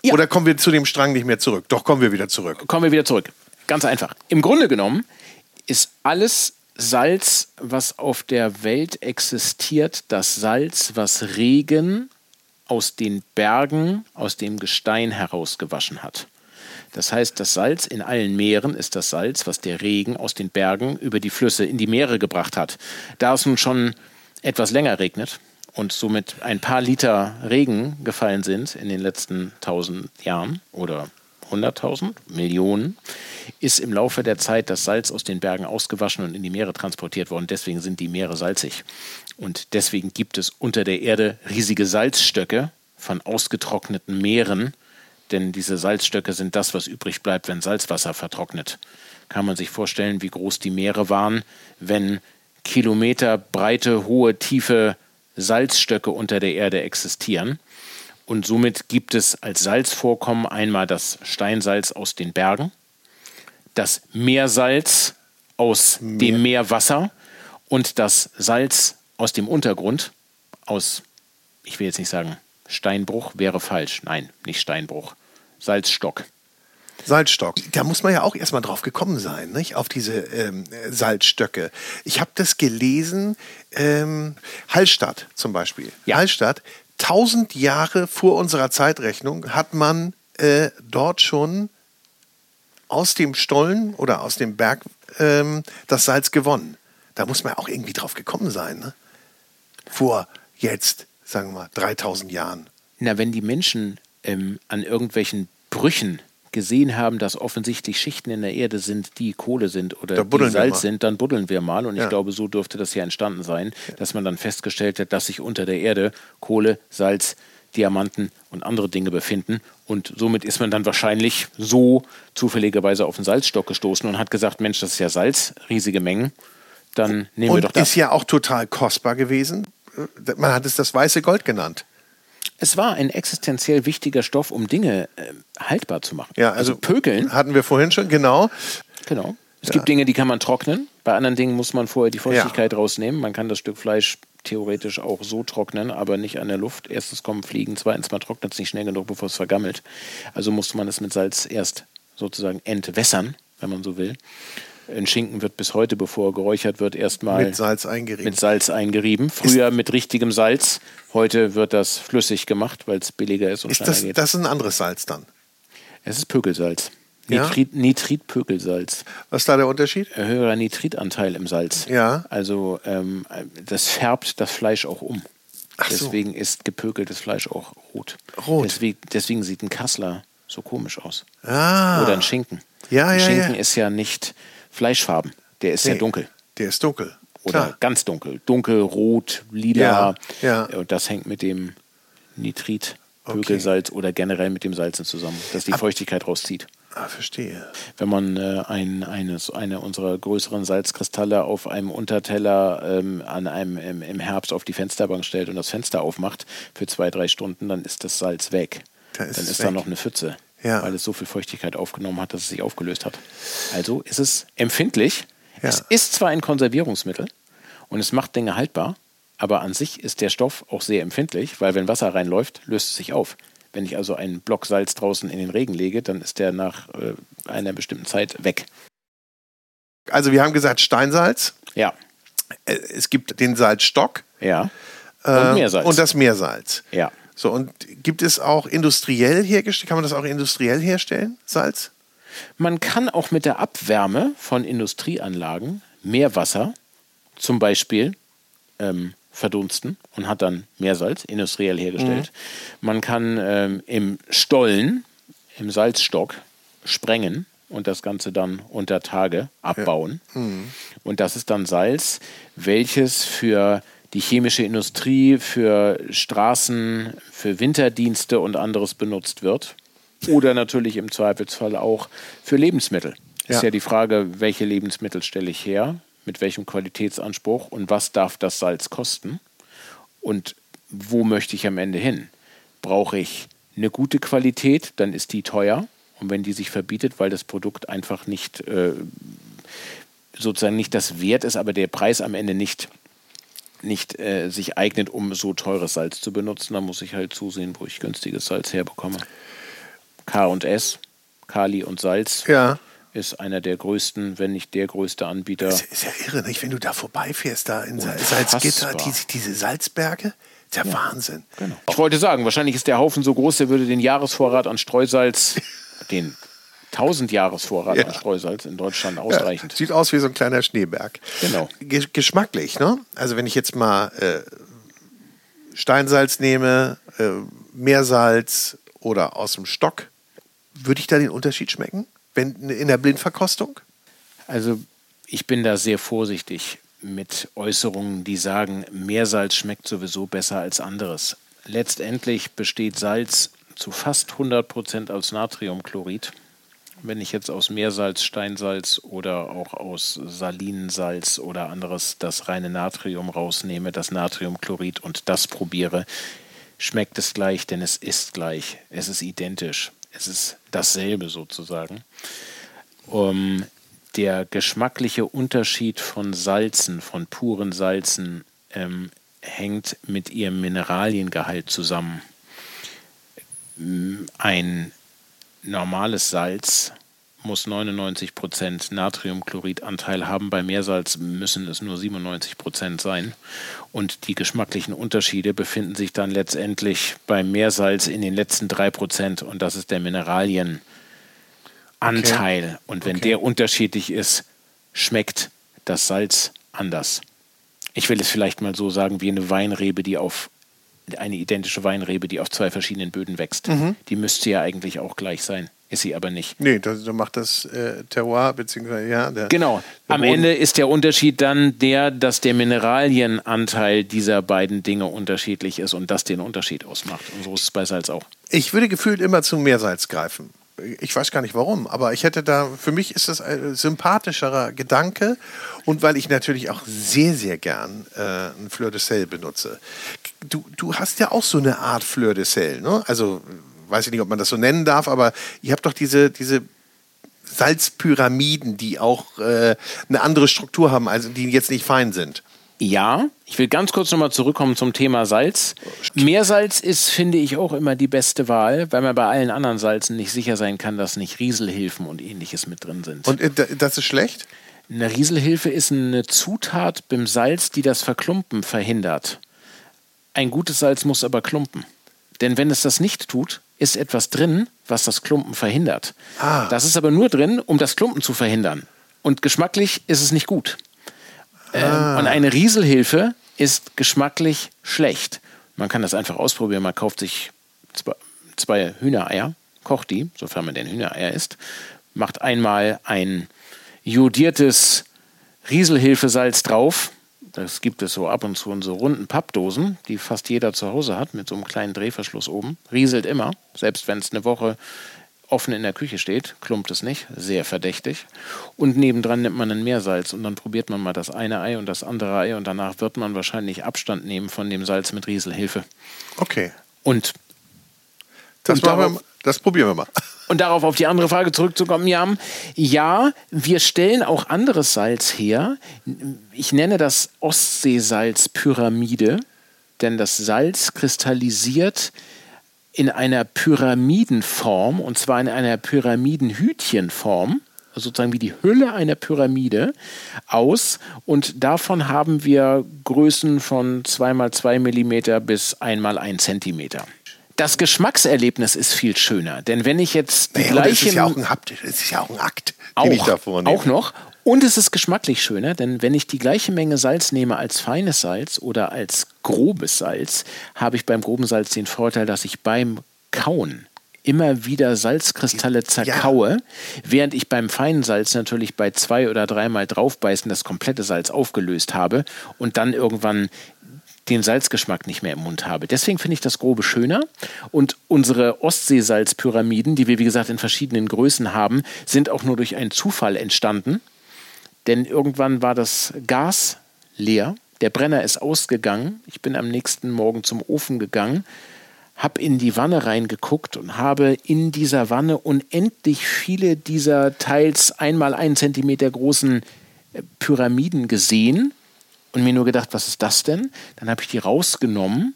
A: Ja. Oder kommen wir zu dem Strang nicht mehr zurück? Doch, kommen wir wieder zurück.
B: Kommen wir wieder zurück. Ganz einfach. Im Grunde genommen ist alles Salz, was auf der Welt existiert, das Salz, was Regen aus den Bergen, aus dem Gestein herausgewaschen hat. Das heißt, das Salz in allen Meeren ist das Salz, was der Regen aus den Bergen über die Flüsse in die Meere gebracht hat. Da es nun schon etwas länger regnet und somit ein paar Liter Regen gefallen sind in den letzten tausend Jahren oder 100.000, Millionen, ist im Laufe der Zeit das Salz aus den Bergen ausgewaschen und in die Meere transportiert worden. Deswegen sind die Meere salzig. Und deswegen gibt es unter der Erde riesige Salzstöcke von ausgetrockneten Meeren, denn diese Salzstöcke sind das, was übrig bleibt, wenn Salzwasser vertrocknet. Kann man sich vorstellen, wie groß die Meere waren, wenn Kilometer breite, hohe, tiefe Salzstöcke unter der Erde existieren. Und somit gibt es als Salzvorkommen einmal das Steinsalz aus den Bergen, das Meersalz aus Meer. dem Meerwasser und das Salz aus dem Untergrund, aus, ich will jetzt nicht sagen, Steinbruch wäre falsch. Nein, nicht Steinbruch. Salzstock.
A: Salzstock. Da muss man ja auch erstmal drauf gekommen sein, nicht? auf diese ähm, Salzstöcke. Ich habe das gelesen, ähm, Hallstatt zum Beispiel. Ja. Hallstatt, tausend Jahre vor unserer Zeitrechnung hat man äh, dort schon aus dem Stollen oder aus dem Berg ähm, das Salz gewonnen. Da muss man auch irgendwie drauf gekommen sein. Ne? Vor jetzt, sagen wir mal, 3000 Jahren.
B: Na, wenn die Menschen ähm, an irgendwelchen Brüchen gesehen haben, dass offensichtlich Schichten in der Erde sind, die Kohle sind oder die Salz sind, dann buddeln wir mal. Und ja. ich glaube, so dürfte das ja entstanden sein, dass man dann festgestellt hat, dass sich unter der Erde Kohle, Salz, Diamanten und andere Dinge befinden. Und somit ist man dann wahrscheinlich so zufälligerweise auf den Salzstock gestoßen und hat gesagt, Mensch, das ist ja Salz, riesige Mengen. Dann nehmen
A: und
B: wir doch das.
A: ist ja auch total kostbar gewesen. Man hat es das weiße Gold genannt.
B: Es war ein existenziell wichtiger Stoff, um Dinge äh, haltbar zu machen.
A: Ja, also, also, Pökeln. Hatten wir vorhin schon, genau.
B: Genau. Es ja. gibt Dinge, die kann man trocknen. Bei anderen Dingen muss man vorher die Feuchtigkeit ja. rausnehmen. Man kann das Stück Fleisch theoretisch auch so trocknen, aber nicht an der Luft. Erstens kommen Fliegen, zweitens man trocknet es nicht schnell genug, bevor es vergammelt. Also musste man es mit Salz erst sozusagen entwässern, wenn man so will. Ein Schinken wird bis heute, bevor er geräuchert wird, erstmal
A: mit Salz eingerieben.
B: Mit Salz eingerieben. Früher ist mit richtigem Salz. Heute wird das flüssig gemacht, weil es billiger ist und
A: ist schneller das, geht. Das ist ein anderes Salz dann?
B: Es ist Pökelsalz. Nitrit, ja? Nitritpökelsalz.
A: Was ist da der Unterschied?
B: Höherer Nitritanteil im Salz.
A: Ja.
B: Also ähm, das färbt das Fleisch auch um. Ach deswegen so. ist gepökeltes Fleisch auch rot.
A: Rot.
B: Deswegen, deswegen sieht ein Kassler so komisch aus.
A: Ah.
B: Oder ein Schinken.
A: Ja,
B: ein
A: ja,
B: Schinken
A: ja.
B: ist ja nicht Fleischfarben. Der ist nee, ja dunkel.
A: Der ist dunkel.
B: Oder Klar. ganz dunkel. Dunkel, rot, lila. Ja, ja. Und das hängt mit dem Nitrit, Pökelsalz okay. oder generell mit dem Salzen zusammen, dass die Feuchtigkeit rauszieht.
A: Ah, verstehe.
B: Wenn man äh, ein, eines, eine unserer größeren Salzkristalle auf einem Unterteller ähm, an einem, im, im, Herbst auf die Fensterbank stellt und das Fenster aufmacht für zwei, drei Stunden, dann ist das Salz weg. Da ist dann ist weg. da noch eine Pfütze, ja. weil es so viel Feuchtigkeit aufgenommen hat, dass es sich aufgelöst hat. Also ist es empfindlich. Ja. Es ist zwar ein Konservierungsmittel und es macht Dinge haltbar, aber an sich ist der Stoff auch sehr empfindlich, weil wenn Wasser reinläuft, löst es sich auf. Wenn ich also einen Block Salz draußen in den Regen lege, dann ist der nach äh, einer bestimmten Zeit weg.
A: Also wir haben gesagt Steinsalz.
B: Ja.
A: Äh, es gibt den Salzstock.
B: Ja.
A: Äh, und Meersalz. Und das Meersalz.
B: Ja.
A: So, und gibt es auch industriell hergestellt, kann man das auch industriell herstellen, Salz?
B: Man kann auch mit der Abwärme von Industrieanlagen Meerwasser zum Beispiel ähm, verdunsten und hat dann Meersalz industriell hergestellt. Mhm. Man kann ähm, im Stollen, im Salzstock sprengen und das Ganze dann unter Tage abbauen. Ja. Mhm. Und das ist dann Salz, welches für die chemische Industrie, für Straßen, für Winterdienste und anderes benutzt wird. Oder natürlich im Zweifelsfall auch für Lebensmittel. Ja. Ist ja die Frage, welche Lebensmittel stelle ich her, mit welchem Qualitätsanspruch und was darf das Salz kosten und wo möchte ich am Ende hin? Brauche ich eine gute Qualität, dann ist die teuer. Und wenn die sich verbietet, weil das Produkt einfach nicht äh, sozusagen nicht das Wert ist, aber der Preis am Ende nicht, nicht äh, sich eignet, um so teures Salz zu benutzen, dann muss ich halt zusehen, wo ich günstiges Salz herbekomme. K und S, Kali und Salz.
A: Ja
B: ist einer der größten, wenn nicht der größte Anbieter.
A: Das ist ja irre, nicht? wenn du da vorbeifährst, da in Salzgitter, diese, diese Salzberge. Der ja, Wahnsinn.
B: Genau. Ich wollte sagen, wahrscheinlich ist der Haufen so groß, der würde den Jahresvorrat an Streusalz den 1000 Jahresvorrat ja. an Streusalz in Deutschland ausreichend.
A: Ja, sieht aus wie so ein kleiner Schneeberg.
B: Genau.
A: geschmacklich, ne? Also wenn ich jetzt mal äh, Steinsalz nehme, äh, Meersalz oder aus dem Stock, würde ich da den Unterschied schmecken? Wenn, in der Blindverkostung?
B: Also ich bin da sehr vorsichtig mit Äußerungen, die sagen, Meersalz schmeckt sowieso besser als anderes. Letztendlich besteht Salz zu fast 100 Prozent aus Natriumchlorid. Wenn ich jetzt aus Meersalz, Steinsalz oder auch aus Salinensalz oder anderes das reine Natrium rausnehme, das Natriumchlorid und das probiere, schmeckt es gleich, denn es ist gleich. Es ist identisch. Es ist dasselbe sozusagen. Um, der geschmackliche Unterschied von Salzen, von puren Salzen, ähm, hängt mit ihrem Mineraliengehalt zusammen ein normales Salz muss 99 Natriumchlorid-Anteil haben. Bei Meersalz müssen es nur 97% sein. Und die geschmacklichen Unterschiede befinden sich dann letztendlich beim Meersalz in den letzten 3% Und das ist der Mineralienanteil. Okay. Und wenn okay. der unterschiedlich ist, schmeckt das Salz anders. Ich will es vielleicht mal so sagen wie eine Weinrebe, die auf eine identische Weinrebe, die auf zwei verschiedenen Böden wächst. Mhm. Die müsste ja eigentlich auch gleich sein. Ist sie aber nicht.
A: Nee, das, so macht das äh, Terroir, beziehungsweise ja. Der,
B: genau. Der Am Ende ist der Unterschied dann der, dass der Mineralienanteil dieser beiden Dinge unterschiedlich ist und das den Unterschied ausmacht. Und so ist es bei Salz auch.
A: Ich würde gefühlt immer zum Meersalz greifen ich weiß gar nicht warum, aber ich hätte da, für mich ist das ein sympathischerer Gedanke und weil ich natürlich auch sehr, sehr gern äh, ein Fleur de Sel benutze. Du, du hast ja auch so eine Art Fleur de Sel, ne? Also, weiß ich nicht, ob man das so nennen darf, aber ihr habt doch diese, diese Salzpyramiden, die auch äh, eine andere Struktur haben, also die jetzt nicht fein sind.
B: Ja, ich will ganz kurz nochmal zurückkommen zum Thema Salz. Meersalz ist, finde ich, auch immer die beste Wahl, weil man bei allen anderen Salzen nicht sicher sein kann, dass nicht Rieselhilfen und ähnliches mit drin sind.
A: Und äh, das ist schlecht?
B: Eine Rieselhilfe ist eine Zutat beim Salz, die das Verklumpen verhindert. Ein gutes Salz muss aber klumpen. Denn wenn es das nicht tut, ist etwas drin, was das Klumpen verhindert. Ah. Das ist aber nur drin, um das Klumpen zu verhindern. Und geschmacklich ist es nicht gut. Ähm, ah. Und eine Rieselhilfe ist geschmacklich schlecht. Man kann das einfach ausprobieren. Man kauft sich zwei, zwei Hühnereier, kocht die, sofern man denn Hühnereier isst, macht einmal ein jodiertes Rieselhilfesalz drauf. Das gibt es so ab und zu in so runden Pappdosen, die fast jeder zu Hause hat, mit so einem kleinen Drehverschluss oben. Rieselt immer, selbst wenn es eine Woche offen in der Küche steht, klumpt es nicht, sehr verdächtig. Und nebendran nimmt man ein Meersalz und dann probiert man mal das eine Ei und das andere Ei und danach wird man wahrscheinlich Abstand nehmen von dem Salz mit Rieselhilfe.
A: Okay.
B: Und,
A: das, darauf, wir, das probieren wir mal.
B: Und darauf auf die andere Frage zurückzukommen, Jan. Ja, wir stellen auch anderes Salz her. Ich nenne das Ostseesalz-Pyramide, denn das Salz kristallisiert in einer Pyramidenform, und zwar in einer Pyramidenhütchenform, sozusagen wie die Hülle einer Pyramide aus. Und davon haben wir Größen von 2 x 2 mm bis 1 x 1 cm. Das Geschmackserlebnis ist viel schöner, denn wenn ich jetzt die
A: Naja,
B: gleiche
A: das ist ja auch ein Haptisch, das ist ja auch ein Akt,
B: auch,
A: den ich da vornehme.
B: auch noch und es ist geschmacklich schöner, denn wenn ich die gleiche Menge Salz nehme als feines Salz oder als grobes Salz, habe ich beim groben Salz den Vorteil, dass ich beim Kauen immer wieder Salzkristalle zerkaue, während ich beim feinen Salz natürlich bei zwei oder dreimal draufbeißen das komplette Salz aufgelöst habe und dann irgendwann den Salzgeschmack nicht mehr im Mund habe. Deswegen finde ich das Grobe schöner. Und unsere Ostseesalzpyramiden, die wir wie gesagt in verschiedenen Größen haben, sind auch nur durch einen Zufall entstanden. Denn irgendwann war das Gas leer, der Brenner ist ausgegangen. Ich bin am nächsten Morgen zum Ofen gegangen, habe in die Wanne reingeguckt und habe in dieser Wanne unendlich viele dieser teils einmal einen Zentimeter großen äh, Pyramiden gesehen und mir nur gedacht, was ist das denn? Dann habe ich die rausgenommen,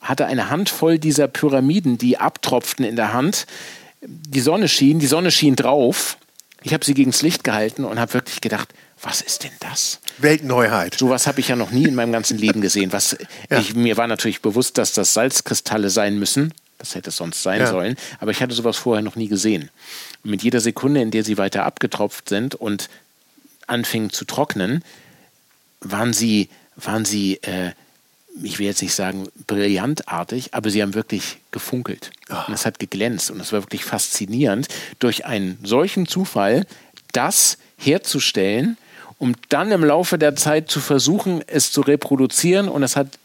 B: hatte eine Handvoll dieser Pyramiden, die abtropften in der Hand. Die Sonne schien, die Sonne schien drauf. Ich habe sie gegens Licht gehalten und habe wirklich gedacht, was ist denn das?
A: Weltneuheit.
B: Sowas habe ich ja noch nie in meinem ganzen Leben gesehen. Was,
A: Ja.
B: ich, mir war natürlich bewusst, dass das Salzkristalle sein müssen. Das hätte es sonst sein
A: Ja.
B: sollen. Aber ich hatte sowas vorher noch nie gesehen. Und mit jeder Sekunde, in der sie weiter abgetropft sind und anfingen zu trocknen, waren sie, waren sie äh, ich will jetzt nicht sagen brillantartig, aber sie haben wirklich gefunkelt. Und es hat geglänzt und es war wirklich faszinierend, durch einen solchen Zufall das herzustellen, um dann im Laufe der Zeit zu versuchen, es zu reproduzieren. Und es hat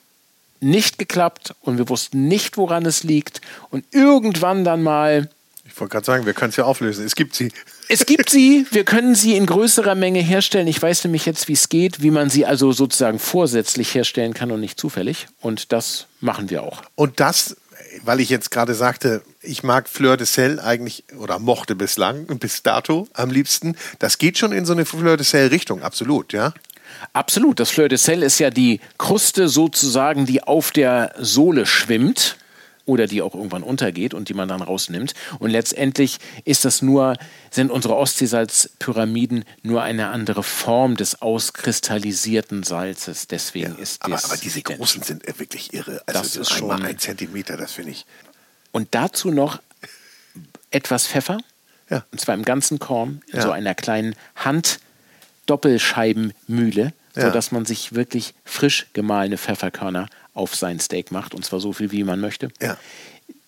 B: nicht geklappt und wir wussten nicht, woran es liegt. Und irgendwann dann mal
A: Ich wollte gerade sagen, wir können es ja auflösen. Es gibt sie.
B: es gibt sie, wir können sie in größerer Menge herstellen. Ich weiß nämlich jetzt, wie es geht, wie man sie also sozusagen vorsätzlich herstellen kann und nicht zufällig. Und das machen wir auch.
A: Und das, weil ich jetzt gerade sagte, ich mag Fleur de Sel eigentlich oder mochte bislang, bis dato am liebsten. Das geht schon in so eine Fleur de Sel Richtung, absolut, ja.
B: Absolut. Das Fleur de Sel ist ja die Kruste sozusagen, die auf der Sohle schwimmt oder die auch irgendwann untergeht und die man dann rausnimmt. Und letztendlich ist das nur, sind unsere Ostseesalzpyramiden nur eine andere Form des auskristallisierten Salzes. Deswegen ist
A: Aber,
B: das
A: aber diese großen sind äh, wirklich irre. Also
B: Das ist schon-
A: ein Zentimeter, das finde ich.
B: Und dazu noch etwas Pfeffer.
A: Ja.
B: Und zwar im ganzen Korn, in
A: Ja.
B: so einer kleinen Hand-Doppelscheibenmühle,
A: Ja.
B: sodass man sich wirklich frisch gemahlene Pfefferkörner auf sein Steak macht. Und zwar so viel, wie man möchte.
A: Ja.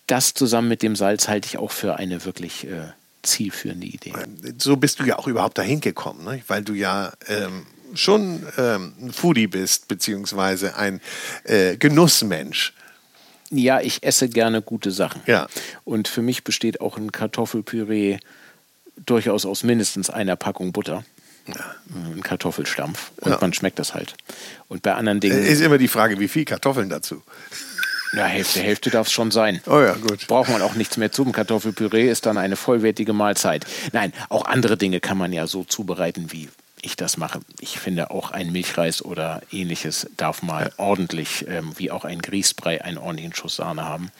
B: Das zusammen mit dem Salz halte ich auch für eine wirklich äh, zielführende Idee.
A: So bist du ja auch überhaupt dahin gekommen, ne? weil du ja ähm, schon ähm, ein Foodie bist, beziehungsweise ein äh, Genussmensch.
B: Ja, ich esse gerne gute Sachen.
A: Ja.
B: Und für mich besteht auch ein Kartoffelpüree durchaus aus mindestens einer Packung Butter. Ein Kartoffelstampf. Und
A: Ja.
B: man schmeckt das halt. Und bei anderen Dingen,
A: Ist immer die Frage, wie viel Kartoffeln dazu?
B: ja, Hälfte, Hälfte darf es schon sein.
A: Oh ja, gut.
B: Braucht man auch nichts mehr zum. Kartoffelpüree ist dann eine vollwertige Mahlzeit. Nein, auch andere Dinge kann man ja so zubereiten, wie ich das mache. Ich finde auch ein Milchreis oder ähnliches darf mal ordentlich, ähm, wie auch ein Grießbrei, einen ordentlichen Schuss Sahne haben.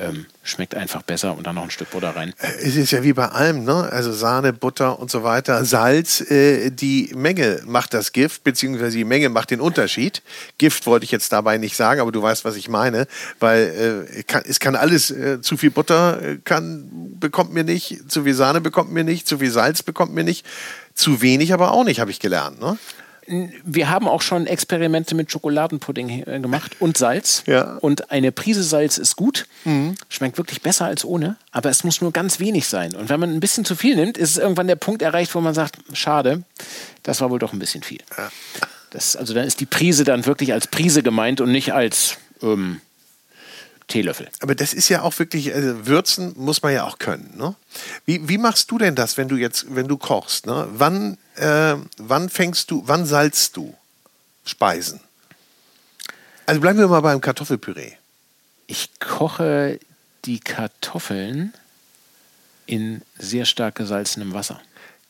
B: Ähm, schmeckt einfach besser und dann noch ein Stück Butter rein.
A: Es ist ja wie bei allem, ne? Also Sahne, Butter und so weiter. Salz, äh, die Menge macht das Gift, beziehungsweise die Menge macht den Unterschied. Gift wollte ich jetzt dabei nicht sagen, aber du weißt, was ich meine. Weil äh, kann, es kann alles, äh, zu viel Butter äh, kann, bekommt mir nicht, zu viel Sahne bekommt mir nicht, zu viel Salz bekommt mir nicht, zu wenig aber auch nicht, habe ich gelernt. Ne?
B: Wir haben auch schon Experimente mit Schokoladenpudding äh, gemacht und Salz.
A: Ja.
B: Und eine Prise Salz ist gut. Schmeckt wirklich besser als ohne, aber es muss nur ganz wenig sein. Und wenn man ein bisschen zu viel nimmt, ist irgendwann der Punkt erreicht, wo man sagt, schade, das war wohl doch ein bisschen viel. Das, also dann ist die Prise dann wirklich als Prise gemeint und nicht als ähm, Teelöffel.
A: Aber das ist ja auch wirklich, also würzen muss man ja auch können. Ne? Wie, wie machst du denn das, wenn du jetzt, wenn du kochst? Ne? Wann, äh, wann fängst du, wann salzt du Speisen? Also bleiben wir mal beim Kartoffelpüree.
B: Ich koche die Kartoffeln in sehr stark gesalzenem Wasser.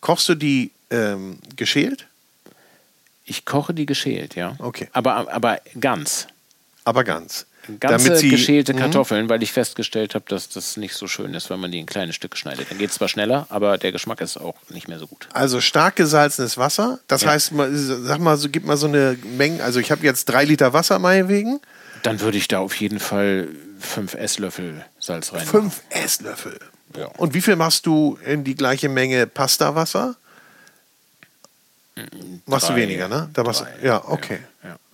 A: Kochst du die ähm, geschält?
B: Ich koche die geschält, ja.
A: Okay.
B: Aber, aber ganz.
A: Aber ganz.
B: Ganze
A: Damit sie,
B: geschälte
A: Mhm.
B: Kartoffeln, weil ich festgestellt habe, dass das nicht so schön ist, wenn man die in kleine Stücke schneidet. Dann geht es zwar schneller, aber der Geschmack ist auch nicht mehr so gut.
A: Also stark gesalzenes Wasser. Das
B: Ja.
A: heißt, sag mal, so, gib mal so eine Menge. Also ich habe jetzt drei Liter Wasser meinetwegen.
B: Dann würde ich da auf jeden Fall fünf Esslöffel Salz rein.
A: Fünf Esslöffel.
B: Ja.
A: Und wie viel machst du in die gleiche Menge Pastawasser? Machst du weniger, ne? Da machst du,
B: Drei.
A: ja, okay.
B: Ja.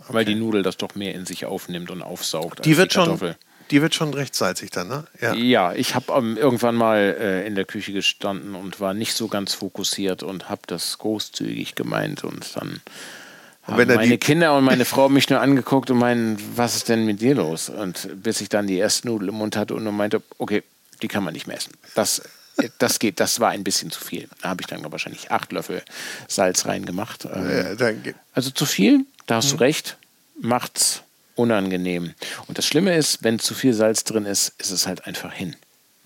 B: Weil die Nudel das doch mehr in sich aufnimmt und aufsaugt.
A: Die
B: als
A: wird, schon,
B: Kartoffel.
A: die wird schon recht salzig dann, ne? Ja.
B: Ja, ich habe ähm, irgendwann mal äh, in der Küche gestanden und war nicht so ganz fokussiert und habe das großzügig gemeint und dann haben
A: wenn
B: meine
A: die-
B: Kinder und meine Frau mich nur angeguckt und meinen, was ist denn mit dir los? Und bis ich dann die erste Nudel im Mund hatte und nur meinte, okay, die kann man nicht mehr essen. Das, das geht, das war ein bisschen zu viel. Da habe ich dann wahrscheinlich acht Löffel Salz reingemacht. Ähm,
A: Ja,
B: also zu viel, da hast
A: Mhm.
B: du recht, macht's unangenehm. Und das Schlimme ist, wenn zu viel Salz drin ist, ist es halt einfach hin.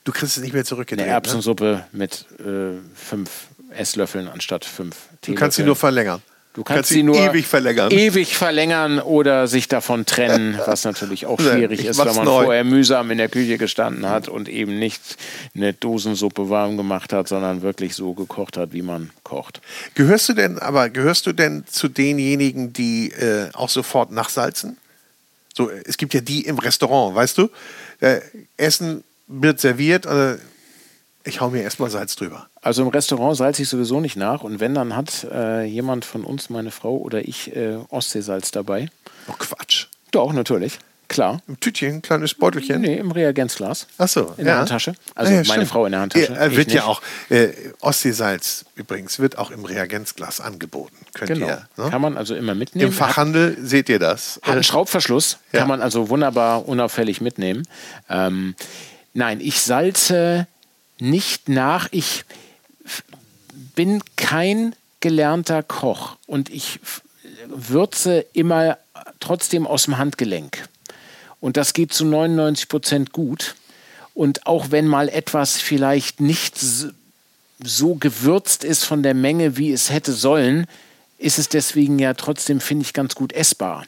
A: du kriegst es nicht mehr zurückgedreht.
B: Eine
A: Ne?
B: Erbsensuppe mit äh, fünf Esslöffeln anstatt fünf
A: Du kannst sie nur verlängern.
B: Du kannst sie nur
A: ewig verlängern.
B: ewig verlängern oder sich davon trennen, was natürlich auch schwierig ist, wenn man
A: neu.
B: vorher mühsam in der Küche gestanden hat und eben nicht eine Dosensuppe warm gemacht hat, sondern wirklich so gekocht hat, wie man kocht.
A: Gehörst du denn, aber gehörst du denn zu denjenigen, die äh, auch sofort nachsalzen? So, es gibt ja die im Restaurant, weißt du? Äh, Essen wird serviert, äh, ich hau mir erstmal Salz drüber.
B: Also im Restaurant salze ich sowieso nicht nach und wenn, dann hat äh, jemand von uns, meine Frau oder ich, äh, Ostseesalz dabei.
A: Oh Quatsch.
B: Doch, natürlich. Klar.
A: Im Tütchen, ein kleines Beutelchen.
B: Nee, im Reagenzglas.
A: Ach so,
B: In
A: ja.
B: der Handtasche. Also
A: Ah, ja,
B: meine
A: stimmt.
B: Frau in der Handtasche.
A: Ja, äh, wird ja auch, äh, Ostseesalz übrigens, wird auch im Reagenzglas angeboten. Könnt
B: Genau.
A: ihr. Ne?
B: Kann man also immer mitnehmen.
A: Im Fachhandel seht ihr das.
B: Hat einen Schraubverschluss,
A: Ja.
B: kann man also wunderbar unauffällig mitnehmen. Ähm, nein, ich salze nicht nach. Ich bin kein gelernter Koch und ich würze immer trotzdem aus dem Handgelenk. Und das geht zu 99 Prozent gut. Und auch wenn mal etwas vielleicht nicht so gewürzt ist von der Menge, wie es hätte sollen, ist es deswegen ja trotzdem, finde ich, ganz gut essbar.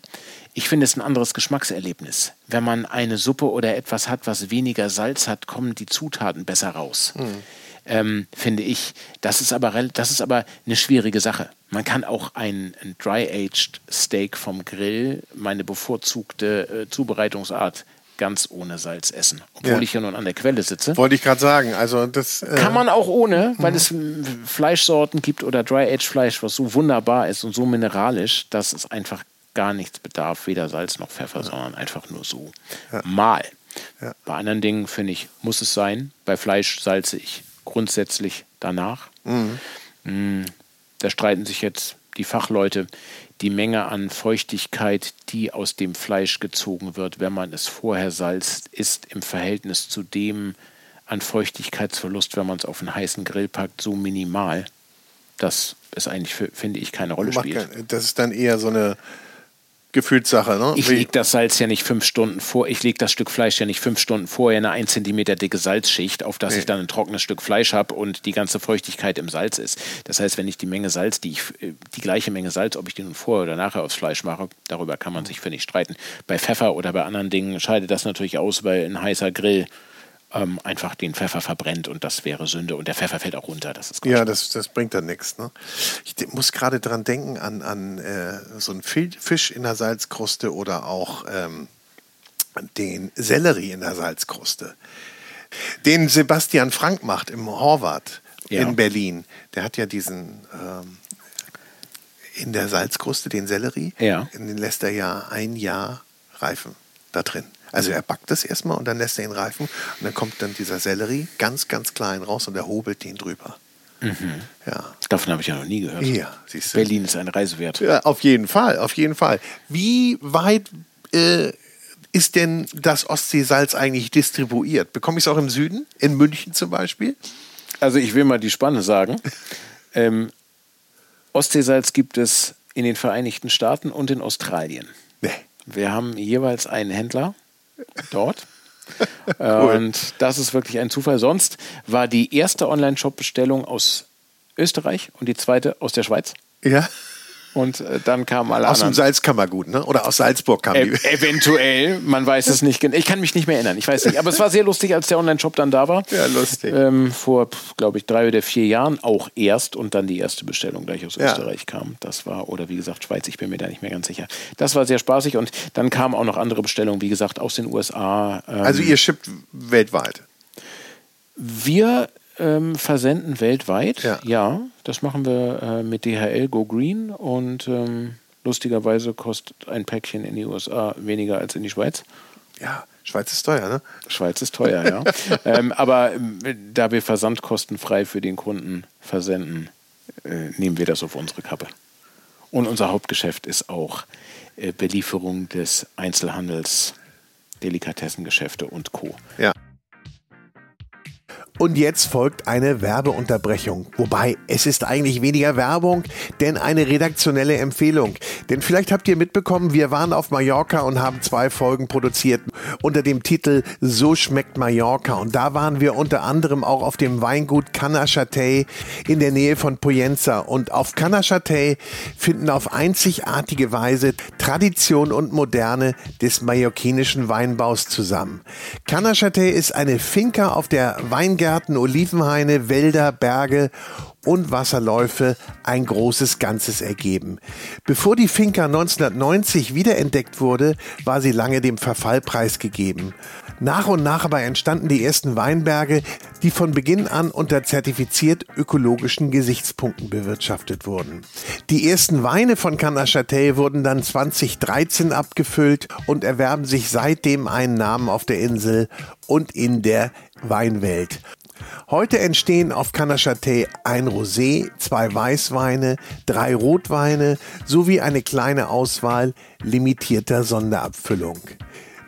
B: Ich finde es ein anderes Geschmackserlebnis. Wenn man eine Suppe oder etwas hat, was weniger Salz hat, kommen die Zutaten besser raus. Ähm, finde ich. Das ist, aber, das ist aber eine schwierige Sache. Man kann auch ein, ein Dry-Aged Steak vom Grill, meine bevorzugte äh, Zubereitungsart, ganz ohne Salz essen. Obwohl
A: Ja.
B: ich ja nun an der Quelle sitze.
A: Wollte ich gerade sagen. Also das äh,
B: Kann man auch ohne, weil es m, Fleischsorten gibt oder Dry-Aged-Fleisch, was so wunderbar ist und so mineralisch, dass es einfach gar nichts bedarf, weder Salz noch Pfeffer, sondern einfach nur so mal.
A: Ja.
B: Bei anderen Dingen, finde ich, muss es sein. Bei Fleisch salze ich grundsätzlich danach. Mm, Da streiten sich jetzt die Fachleute die Menge an Feuchtigkeit, die aus dem Fleisch gezogen wird, wenn man es vorher salzt, ist im Verhältnis zu dem an Feuchtigkeitsverlust, wenn man es auf einen heißen Grill packt, so minimal, dass es eigentlich, für, finde ich, keine Rolle spielt.
A: kein- das ist dann eher so eine Gefühlssache. Ne?
B: Ich lege das Salz ja nicht fünf Stunden vor, ich lege das Stück Fleisch ja nicht fünf Stunden vorher in eine ein Zentimeter dicke Salzschicht, auf das
A: Nee.
B: ich dann ein trockenes Stück Fleisch habe und die ganze Feuchtigkeit im Salz ist. Das heißt, wenn ich die Menge Salz, die ich, äh, die gleiche Menge Salz, ob ich die nun vorher oder nachher aufs Fleisch mache, darüber kann man sich für nicht streiten. Bei Pfeffer oder bei anderen Dingen scheidet das natürlich aus, weil ein heißer Grill ähm, einfach den Pfeffer verbrennt und das wäre Sünde und der Pfeffer fällt auch runter. Das ist.
A: Ja, das, das bringt dann nichts. Ne? Ich muss gerade dran denken an, an äh, so einen Fisch in der Salzkruste oder auch ähm, den Sellerie in der Salzkruste. Den Sebastian Frank macht im Horvath
B: Ja.
A: in Berlin. Der hat ja diesen ähm, in der Salzkruste, den Sellerie,
B: Ja.
A: den lässt er ja ein Jahr reifen da drin. Also er backt das erstmal und dann lässt er ihn reifen und dann kommt dann dieser Sellerie ganz, ganz klein raus und er hobelt den drüber. Ja.
B: Davon habe ich ja noch nie gehört.
A: Ja, siehst du.
B: Berlin ist eine Reise wert.
A: Ja, auf jeden Fall, auf jeden Fall. Wie weit äh, ist denn das Ostseesalz eigentlich distribuiert? Bekomme ich es auch im Süden? In München zum Beispiel?
B: Also ich will mal die Spanne sagen. ähm, Ostseesalz gibt es in den Vereinigten Staaten und in Australien.
A: Nee.
B: Wir haben jeweils einen Händler dort. Und das ist wirklich ein Zufall. Sonst war die erste Online-Shop-Bestellung aus Österreich und die zweite aus der Schweiz.
A: Ja.
B: Und äh, dann kamen alle
A: Aus dem
B: anderen.
A: Salzkammergut, ne? Oder aus Salzburg kamen
B: E
A: die.
B: eventuell, man weiß es nicht. gen- Ich kann mich nicht mehr erinnern. Ich weiß nicht. Aber es war sehr lustig, als der Online-Shop dann da war.
A: Ja, lustig.
B: Ähm, vor, glaube ich, drei oder vier Jahren auch erst und dann die erste Bestellung gleich aus
A: Ja.
B: Österreich kam. Das war, oder wie gesagt, Schweiz, ich bin mir da nicht mehr ganz sicher. Das war sehr spaßig und dann kamen auch noch andere Bestellungen, wie gesagt, aus den USA. Ähm,
A: Also ihr shippt weltweit.
B: wir ähm, versenden weltweit.
A: Ja.
B: Das machen wir äh, mit DHL Go Green und ähm, lustigerweise kostet ein Päckchen in die USA weniger als in die Schweiz.
A: Ja, Schweiz ist teuer, ne?
B: Schweiz ist teuer, ja. ähm, aber ähm, da wir versandkostenfrei für den Kunden versenden, äh, nehmen wir das auf unsere Kappe. Und unser Hauptgeschäft ist auch äh, Belieferung des Einzelhandels, Delikatessengeschäfte und Co.
A: Ja. Und jetzt folgt eine Werbeunterbrechung. Wobei, es ist eigentlich weniger Werbung, denn eine redaktionelle Empfehlung. Denn vielleicht habt ihr mitbekommen, wir waren auf Mallorca und haben zwei Folgen produziert unter dem Titel So schmeckt Mallorca. Und da waren wir unter anderem auch auf dem Weingut Canachatay in der Nähe von Poyenza. Und auf Canachatay finden auf einzigartige Weise Tradition und Moderne des mallorquinischen Weinbaus zusammen. Canachatay ist eine Finca, auf der Weingärten, Olivenhaine, Wälder, Berge und Wasserläufe ein großes Ganzes ergeben. Bevor die Finca 1990 wiederentdeckt wurde, war sie lange dem Verfall preisgegeben. Nach und nach aber entstanden die ersten Weinberge, die von Beginn an unter zertifiziert ökologischen Gesichtspunkten bewirtschaftet wurden. Die ersten Weine von Canachatay wurden dann 2013 abgefüllt und erwerben sich seitdem einen Namen auf der Insel und in der Weinwelt. Heute entstehen auf Canachatay ein Rosé, zwei Weißweine, drei Rotweine sowie eine kleine Auswahl limitierter Sonderabfüllung.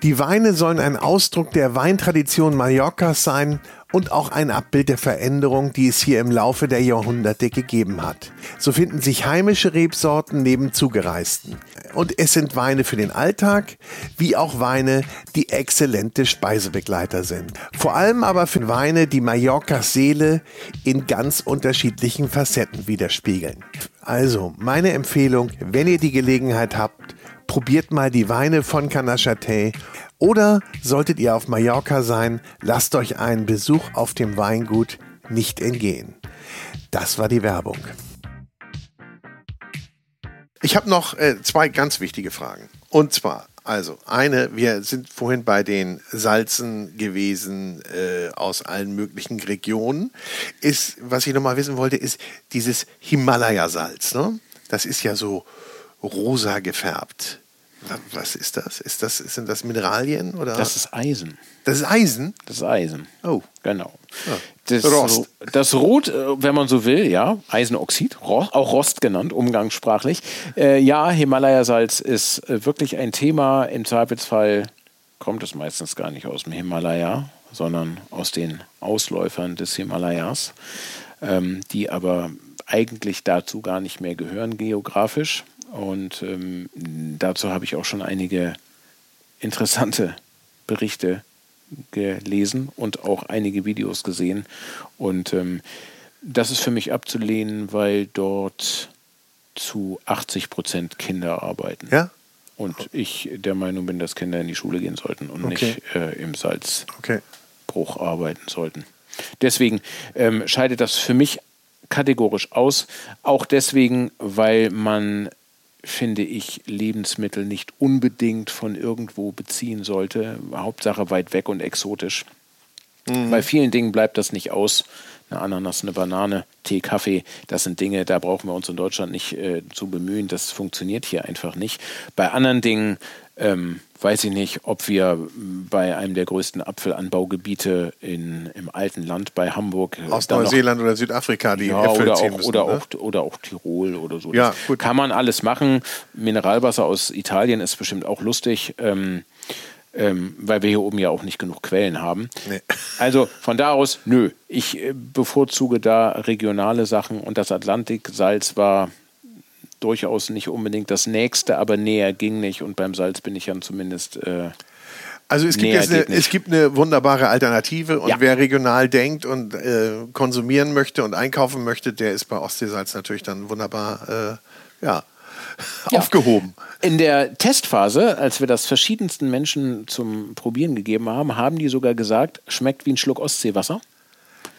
A: Die Weine sollen ein Ausdruck der Weintradition Mallorcas sein und auch ein Abbild der Veränderung, die es hier im Laufe der Jahrhunderte gegeben hat. So finden sich heimische Rebsorten neben zugereisten. Und es sind Weine für den Alltag, wie auch Weine, die exzellente Speisebegleiter sind. Vor allem aber für Weine, die Mallorcas Seele in ganz unterschiedlichen Facetten widerspiegeln. Also, meine Empfehlung, wenn ihr die Gelegenheit habt, probiert mal die Weine von Canachatay oder solltet ihr auf Mallorca sein, lasst euch einen Besuch auf dem Weingut nicht entgehen. Das war die Werbung. Ich habe noch äh, zwei ganz wichtige Fragen. Und zwar, also eine, wir sind vorhin bei den Salzen gewesen äh, aus allen möglichen Regionen. Ist, was ich nochmal wissen wollte, ist dieses Himalaya-Salz. Ne? Das ist ja so rosa gefärbt. Wa- Was ist das? Ist das sind das Mineralien oder?
B: Das ist Eisen.
A: das ist Eisen.
B: Das ist Eisen.
A: Oh.
B: Genau.
A: Ja.
B: Das
A: Rost.
B: Das Rot, äh, wenn man so will, ja, Eisenoxid, auch Rost genannt, umgangssprachlich. Äh, ja, Himalaya-Salz ist äh, wirklich ein Thema. Im Zweifelsfall kommt es meistens gar nicht aus dem Himalaya, sondern aus den Ausläufern des Himalayas, ähm, die aber eigentlich dazu gar nicht mehr gehören geografisch. Und ähm, dazu habe ich auch schon einige interessante Berichte gelesen und auch einige Videos gesehen. Und ähm, das ist für mich abzulehnen, weil dort zu 80 Prozent Kinder arbeiten.
A: Ja?
B: Und ich der Meinung bin, dass Kinder in die Schule gehen sollten und
A: Okay.
B: nicht äh, im Salzbruch
A: Okay.
B: arbeiten sollten. Deswegen ähm, scheidet das für mich kategorisch aus. Auch deswegen, weil man, finde ich, Lebensmittel nicht unbedingt von irgendwo beziehen sollte. Hauptsache weit weg und exotisch. Bei vielen Dingen bleibt das nicht aus. Eine Ananas, eine Banane, Tee, Kaffee, das sind Dinge, da brauchen wir uns in Deutschland nicht äh, zu bemühen. Das funktioniert hier einfach nicht. Bei anderen Dingen ähm, weiß ich nicht, ob wir bei einem der größten Apfelanbaugebiete in, im alten Land bei Hamburg äh,
A: Aus
B: noch-
A: Neuseeland oder Südafrika, die
B: ja,
A: Äpfel
B: oder, auch,
A: müssen.
B: oder,
A: ne?
B: auch, oder auch Tirol oder so.
A: Ja, gut.
B: kann man alles machen. Mineralwasser aus Italien ist bestimmt auch lustig, ähm, ähm, weil wir hier oben ja auch nicht genug Quellen haben.
A: Nee.
B: Also von da aus, nö. Ich äh, bevorzuge da regionale Sachen und das Atlantiksalz war durchaus nicht unbedingt das nächste, aber näher ging nicht und beim Salz bin ich dann zumindest. Äh,
A: Also es gibt, jetzt eine, es gibt eine wunderbare Alternative und
B: Ja.
A: wer regional denkt und äh, konsumieren möchte und einkaufen möchte, der ist bei Ostseesalz natürlich dann wunderbar äh, ja, ja. aufgehoben.
B: In der Testphase, als wir das verschiedensten Menschen zum Probieren gegeben haben, haben die sogar gesagt, schmeckt wie ein Schluck Ostseewasser.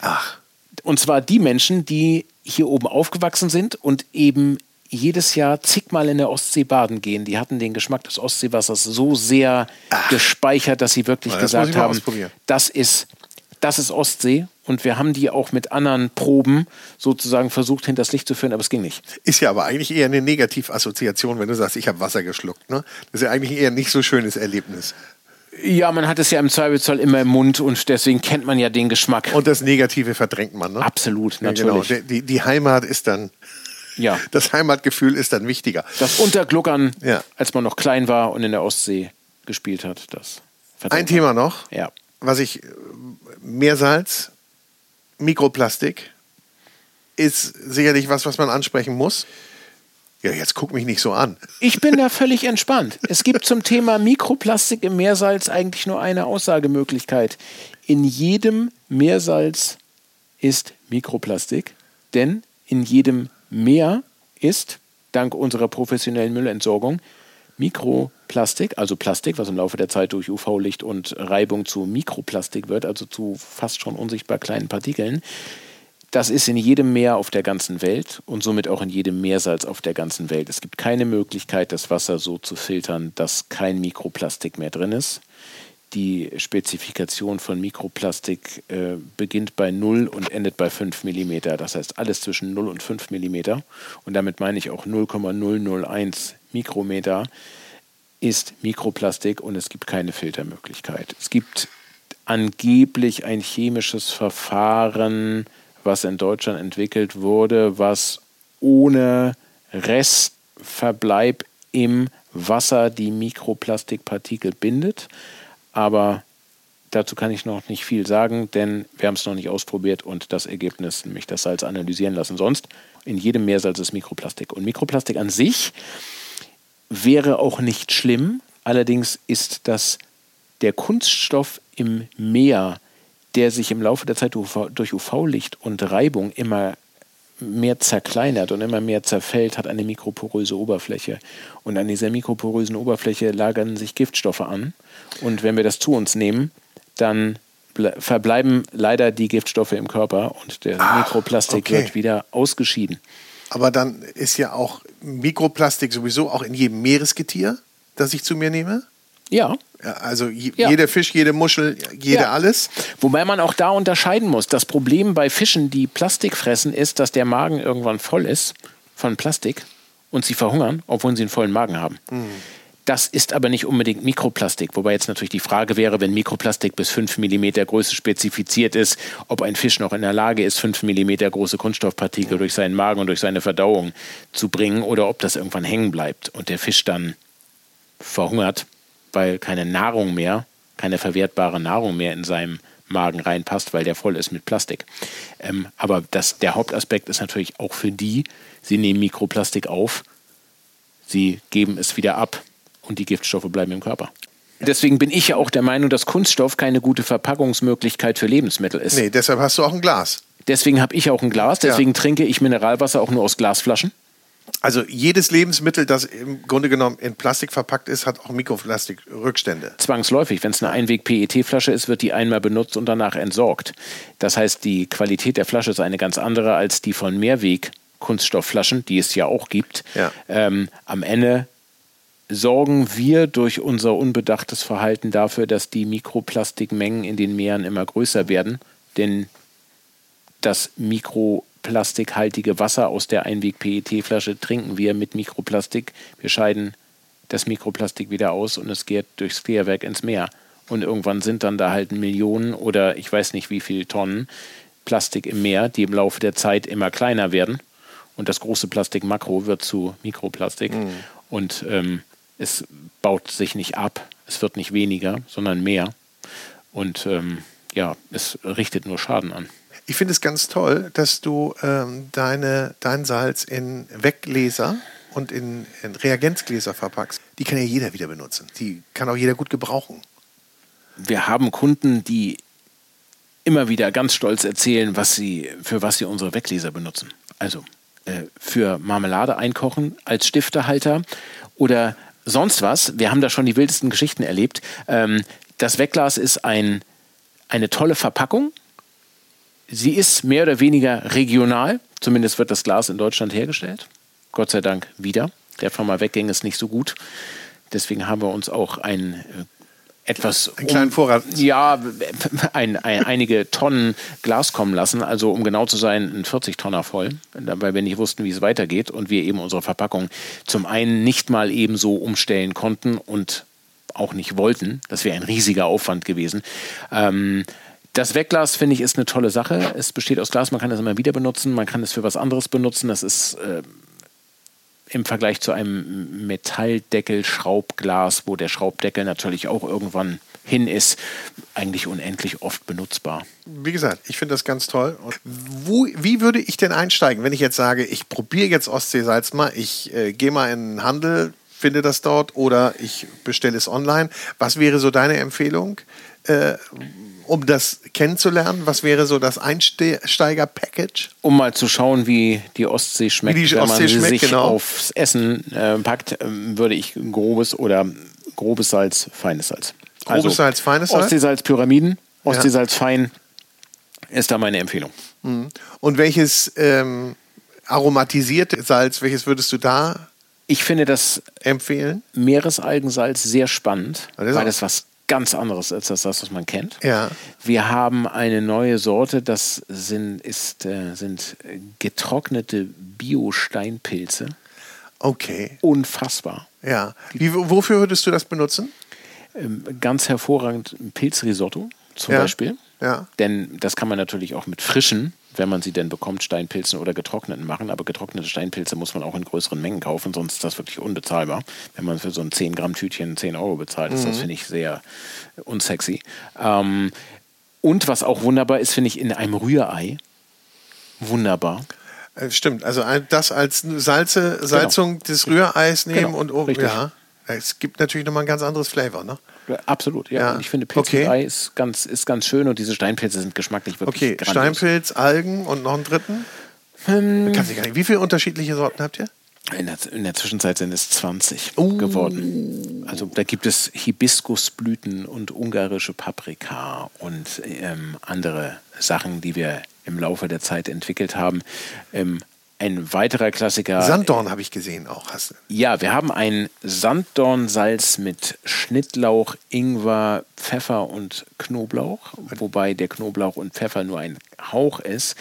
A: Ach.
B: Und zwar die Menschen, die hier oben aufgewachsen sind und eben jedes Jahr zigmal in der Ostsee baden gehen. Die hatten den Geschmack des Ostseewassers so sehr Ach. gespeichert, dass sie wirklich Na, gesagt haben, das ist, das ist Ostsee. Und wir haben die auch mit anderen Proben sozusagen versucht, hinters Licht zu führen, aber es ging nicht.
A: Ist ja aber eigentlich eher eine Negativassoziation, wenn du sagst, ich habe Wasser geschluckt. Ne? Das ist ja eigentlich eher nicht so schönes Erlebnis.
B: Ja, man hat es ja im Zweifelsfall immer im Mund und deswegen kennt man ja den Geschmack.
A: Und das Negative verdrängt man, ne?
B: Absolut, natürlich.
A: Ja, genau. die, die Heimat ist dann ja. Das Heimatgefühl ist dann wichtiger.
B: Das Untergluckern, ja. als man noch klein war und in der Ostsee gespielt hat. Das
A: Ein Thema noch,
B: ja.
A: was ich Meersalz, Mikroplastik ist sicherlich was, was man ansprechen muss. Ja, jetzt guck mich nicht so an.
B: Ich bin da völlig entspannt. Es gibt zum Thema Mikroplastik im Meersalz eigentlich nur eine Aussagemöglichkeit. In jedem Meersalz ist Mikroplastik, denn in jedem Meer ist, dank unserer professionellen Müllentsorgung, Mikroplastik, also Plastik, was im Laufe der Zeit durch UV-Licht und Reibung zu Mikroplastik wird, also zu fast schon unsichtbar kleinen Partikeln. Das ist in jedem Meer auf der ganzen Welt und somit auch in jedem Meersalz auf der ganzen Welt. Es gibt keine Möglichkeit, das Wasser so zu filtern, dass kein Mikroplastik mehr drin ist die Spezifikation von Mikroplastik äh, beginnt bei 0 und endet bei 5 mm. Das heißt, alles zwischen 0 und 5 mm, und damit meine ich auch 0,001 Mikrometer, ist Mikroplastik und es gibt keine Filtermöglichkeit. Es gibt angeblich ein chemisches Verfahren, was in Deutschland entwickelt wurde, was ohne Restverbleib im Wasser die Mikroplastikpartikel bindet aber dazu kann ich noch nicht viel sagen, denn wir haben es noch nicht ausprobiert und das Ergebnis, nämlich das Salz analysieren lassen. Sonst in jedem Meersalz ist Mikroplastik. Und Mikroplastik an sich wäre auch nicht schlimm, allerdings ist das der Kunststoff im Meer, der sich im Laufe der Zeit durch UV-Licht und Reibung immer mehr zerkleinert und immer mehr zerfällt, hat eine mikroporöse Oberfläche. Und an dieser mikroporösen Oberfläche lagern sich Giftstoffe an. Und wenn wir das zu uns nehmen, dann verbleiben leider die Giftstoffe im Körper und der Ach, Mikroplastik okay. wird wieder ausgeschieden.
A: Aber dann ist ja auch Mikroplastik sowieso auch in jedem Meeresgetier, das ich zu mir nehme?
B: Ja.
A: also ja. jeder Fisch, jede Muschel, jede ja. alles.
B: Wobei man auch da unterscheiden muss. Das Problem bei Fischen, die Plastik fressen, ist, dass der Magen irgendwann voll ist von Plastik und sie verhungern, obwohl sie einen vollen Magen haben. Mhm. Das ist aber nicht unbedingt Mikroplastik, wobei jetzt natürlich die Frage wäre, wenn Mikroplastik bis 5 mm Größe spezifiziert ist, ob ein Fisch noch in der Lage ist, 5 mm große Kunststoffpartikel durch seinen Magen und durch seine Verdauung zu bringen oder ob das irgendwann hängen bleibt und der Fisch dann verhungert weil keine Nahrung mehr, keine verwertbare Nahrung mehr in seinem Magen reinpasst, weil der voll ist mit Plastik. Ähm, aber das, der Hauptaspekt ist natürlich auch für die, sie nehmen Mikroplastik auf, sie geben es wieder ab und die Giftstoffe bleiben im Körper. Deswegen bin ich ja auch der Meinung, dass Kunststoff keine gute Verpackungsmöglichkeit für Lebensmittel ist.
A: Nee, deshalb hast du auch ein Glas.
B: Deswegen habe ich auch ein Glas, deswegen ja. trinke ich Mineralwasser auch nur aus Glasflaschen.
A: Also jedes Lebensmittel, das im Grunde genommen in Plastik verpackt ist, hat auch Mikroplastikrückstände.
B: Zwangsläufig. Wenn es eine Einweg-PET-Flasche ist, wird die einmal benutzt und danach entsorgt. Das heißt, die Qualität der Flasche ist eine ganz andere als die von Mehrweg-Kunststoffflaschen, die es ja auch gibt.
A: Ja.
B: Ähm, am Ende sorgen wir durch unser unbedachtes Verhalten dafür, dass die Mikroplastikmengen in den Meeren immer größer werden. Denn das Mikroplastik plastikhaltige Wasser aus der Einweg-PET-Flasche trinken wir mit Mikroplastik. Wir scheiden das Mikroplastik wieder aus und es geht durchs Klärwerk ins Meer. Und irgendwann sind dann da halt Millionen oder ich weiß nicht wie viele Tonnen Plastik im Meer, die im Laufe der Zeit immer kleiner werden. Und das große Plastik Makro wird zu Mikroplastik. Mhm. Und ähm, es baut sich nicht ab, es wird nicht weniger, sondern mehr. Und ähm, ja, es richtet nur Schaden an.
A: Ich finde es ganz toll, dass du ähm, deine, dein Salz in Weggläser und in, in Reagenzgläser verpackst. Die kann ja jeder wieder benutzen. Die kann auch jeder gut gebrauchen.
B: Wir haben Kunden, die immer wieder ganz stolz erzählen, was sie, für was sie unsere Weggläser benutzen. Also äh, für Marmelade einkochen als Stiftehalter oder sonst was. Wir haben da schon die wildesten Geschichten erlebt. Ähm, das Wegglas ist ein, eine tolle Verpackung. Sie ist mehr oder weniger regional. Zumindest wird das Glas in Deutschland hergestellt. Gott sei Dank wieder. Der Firma Weggänge ist nicht so gut. Deswegen haben wir uns auch ein äh, etwas.
A: Einen kleinen Vorrat.
B: Ja, ein, ein, einige Tonnen Glas kommen lassen. Also, um genau zu sein, ein 40-Tonner voll. Weil wir nicht wussten, wie es weitergeht und wir eben unsere Verpackung zum einen nicht mal ebenso umstellen konnten und auch nicht wollten. Das wäre ein riesiger Aufwand gewesen. Ähm, das Wegglas, finde ich, ist eine tolle Sache. Es besteht aus Glas, man kann es immer wieder benutzen, man kann es für was anderes benutzen. Das ist äh, im Vergleich zu einem Metalldeckel-Schraubglas, wo der Schraubdeckel natürlich auch irgendwann hin ist, eigentlich unendlich oft benutzbar.
A: Wie gesagt, ich finde das ganz toll. Wo, wie würde ich denn einsteigen, wenn ich jetzt sage, ich probiere jetzt Ostseesalz mal, ich äh, gehe mal in den Handel, finde das dort oder ich bestelle es online. Was wäre so deine Empfehlung? Äh, um das kennenzulernen? Was wäre so das Einsteiger-Package?
B: Um mal zu schauen, wie die Ostsee schmeckt,
A: wie die Ostsee wenn man schmeckt,
B: sich
A: genau.
B: aufs Essen äh, packt, äh, würde ich grobes oder grobes Salz, feines Salz.
A: Grobes also, Salz, feines Salz?
B: Ostseesalz, Pyramiden, Ostseesalz ja. fein ist da meine Empfehlung.
A: Mhm. Und welches ähm, aromatisierte Salz, welches würdest du da
B: ich finde das
A: empfehlen?
B: Meeresalgensalz sehr spannend, weil das was ganz anderes als das, was man kennt.
A: Ja.
B: Wir haben eine neue Sorte, das sind, ist, äh, sind getrocknete Bio-Steinpilze.
A: Okay.
B: Unfassbar.
A: Ja. Wie, wofür würdest du das benutzen?
B: Ähm, ganz hervorragend Pilzrisotto zum
A: ja.
B: Beispiel.
A: Ja.
B: Denn das kann man natürlich auch mit frischen wenn man sie denn bekommt, Steinpilzen oder getrockneten machen. Aber getrocknete Steinpilze muss man auch in größeren Mengen kaufen, sonst ist das wirklich unbezahlbar. Wenn man für so ein 10 Gramm Tütchen 10 Euro bezahlt, ist das, mhm. finde ich, sehr unsexy. Ähm, und was auch wunderbar ist, finde ich, in einem Rührei. Wunderbar.
A: Äh, stimmt, also das als Salze, Salzung genau. des Rühreis nehmen
B: genau.
A: und oh, ja. Es gibt natürlich nochmal ein ganz anderes Flavor, ne?
B: Absolut, ja. ja. Ich finde Pilzrührei okay. ist, ganz, ist ganz schön und diese Steinpilze sind geschmacklich wirklich
A: Okay, grandios. Steinpilz, Algen und noch einen dritten? Hm. Kann ich gar nicht. Wie viele unterschiedliche Sorten habt ihr?
B: In der, in der, Zwischenzeit sind es 20 uh. geworden. Also da gibt es Hibiskusblüten und ungarische Paprika und ähm, andere Sachen, die wir im Laufe der Zeit entwickelt haben. Ähm, ein weiterer Klassiker.
A: Sanddorn habe ich gesehen auch. Hast du.
B: Ja, wir haben ein Sanddornsalz mit Schnittlauch, Ingwer, Pfeffer und Knoblauch, wobei der Knoblauch und Pfeffer nur ein Hauch ist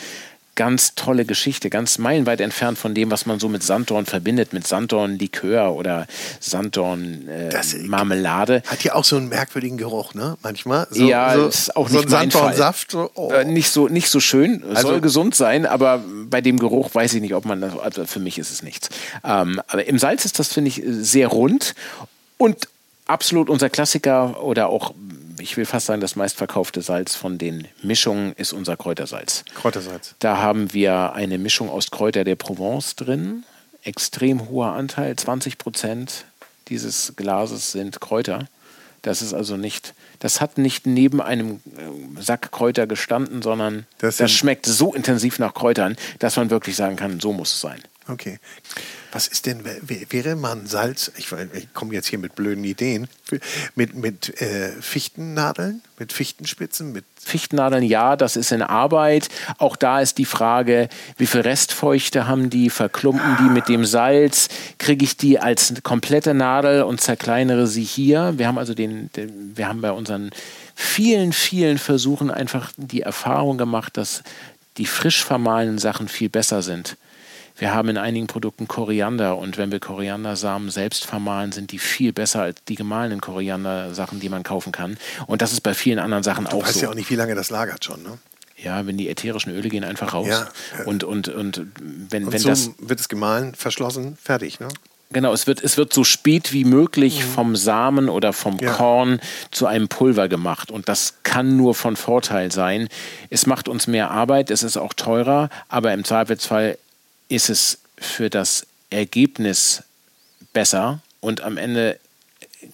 B: ganz tolle Geschichte, ganz meilenweit entfernt von dem, was man so mit Sanddorn verbindet, mit Sanddorn-Likör oder Sanddorn-Marmelade. Äh,
A: hat ja auch so einen merkwürdigen Geruch, ne? Manchmal.
B: So, ja, so, ist auch
A: so
B: nicht
A: ein Sanddornsaft. So,
B: oh. äh, nicht, so, nicht so schön, also, soll gesund sein, aber bei dem Geruch weiß ich nicht, ob man das, also für mich ist es nichts. Ähm, aber im Salz ist das, finde ich, sehr rund und absolut unser Klassiker oder auch ich will fast sagen, das meistverkaufte Salz von den Mischungen ist unser Kräutersalz.
A: Kräutersalz.
B: Da haben wir eine Mischung aus Kräuter der Provence drin. Extrem hoher Anteil, 20 Prozent dieses Glases sind Kräuter. Das ist also nicht, das hat nicht neben einem äh, Sack Kräuter gestanden, sondern das, das schmeckt so intensiv nach Kräutern, dass man wirklich sagen kann, so muss es sein.
A: Okay. Was ist denn, wäre man Salz, ich, ich komme jetzt hier mit blöden Ideen, mit, mit äh, Fichtennadeln, mit Fichtenspitzen, mit
B: Fichtennadeln, ja, das ist in Arbeit. Auch da ist die Frage, wie viel Restfeuchte haben die, verklumpen die mit dem Salz, kriege ich die als komplette Nadel und zerkleinere sie hier. Wir haben also den, den wir haben bei unseren vielen, vielen Versuchen einfach die Erfahrung gemacht, dass die frisch vermahlenen Sachen viel besser sind wir haben in einigen Produkten Koriander und wenn wir Koriandersamen selbst vermahlen, sind die viel besser als die gemahlenen Koriandersachen, die man kaufen kann. Und das ist bei vielen anderen Sachen auch so.
A: Du weißt ja auch nicht, wie lange das lagert schon, ne?
B: Ja, wenn die ätherischen Öle gehen einfach raus.
A: Ja,
B: und, und, und wenn,
A: und
B: wenn
A: so
B: das.
A: wird es gemahlen, verschlossen, fertig, ne?
B: Genau, es wird, es wird so spät wie möglich mhm. vom Samen oder vom ja. Korn zu einem Pulver gemacht. Und das kann nur von Vorteil sein. Es macht uns mehr Arbeit, es ist auch teurer, aber im Zweifelsfall ist es für das Ergebnis besser und am Ende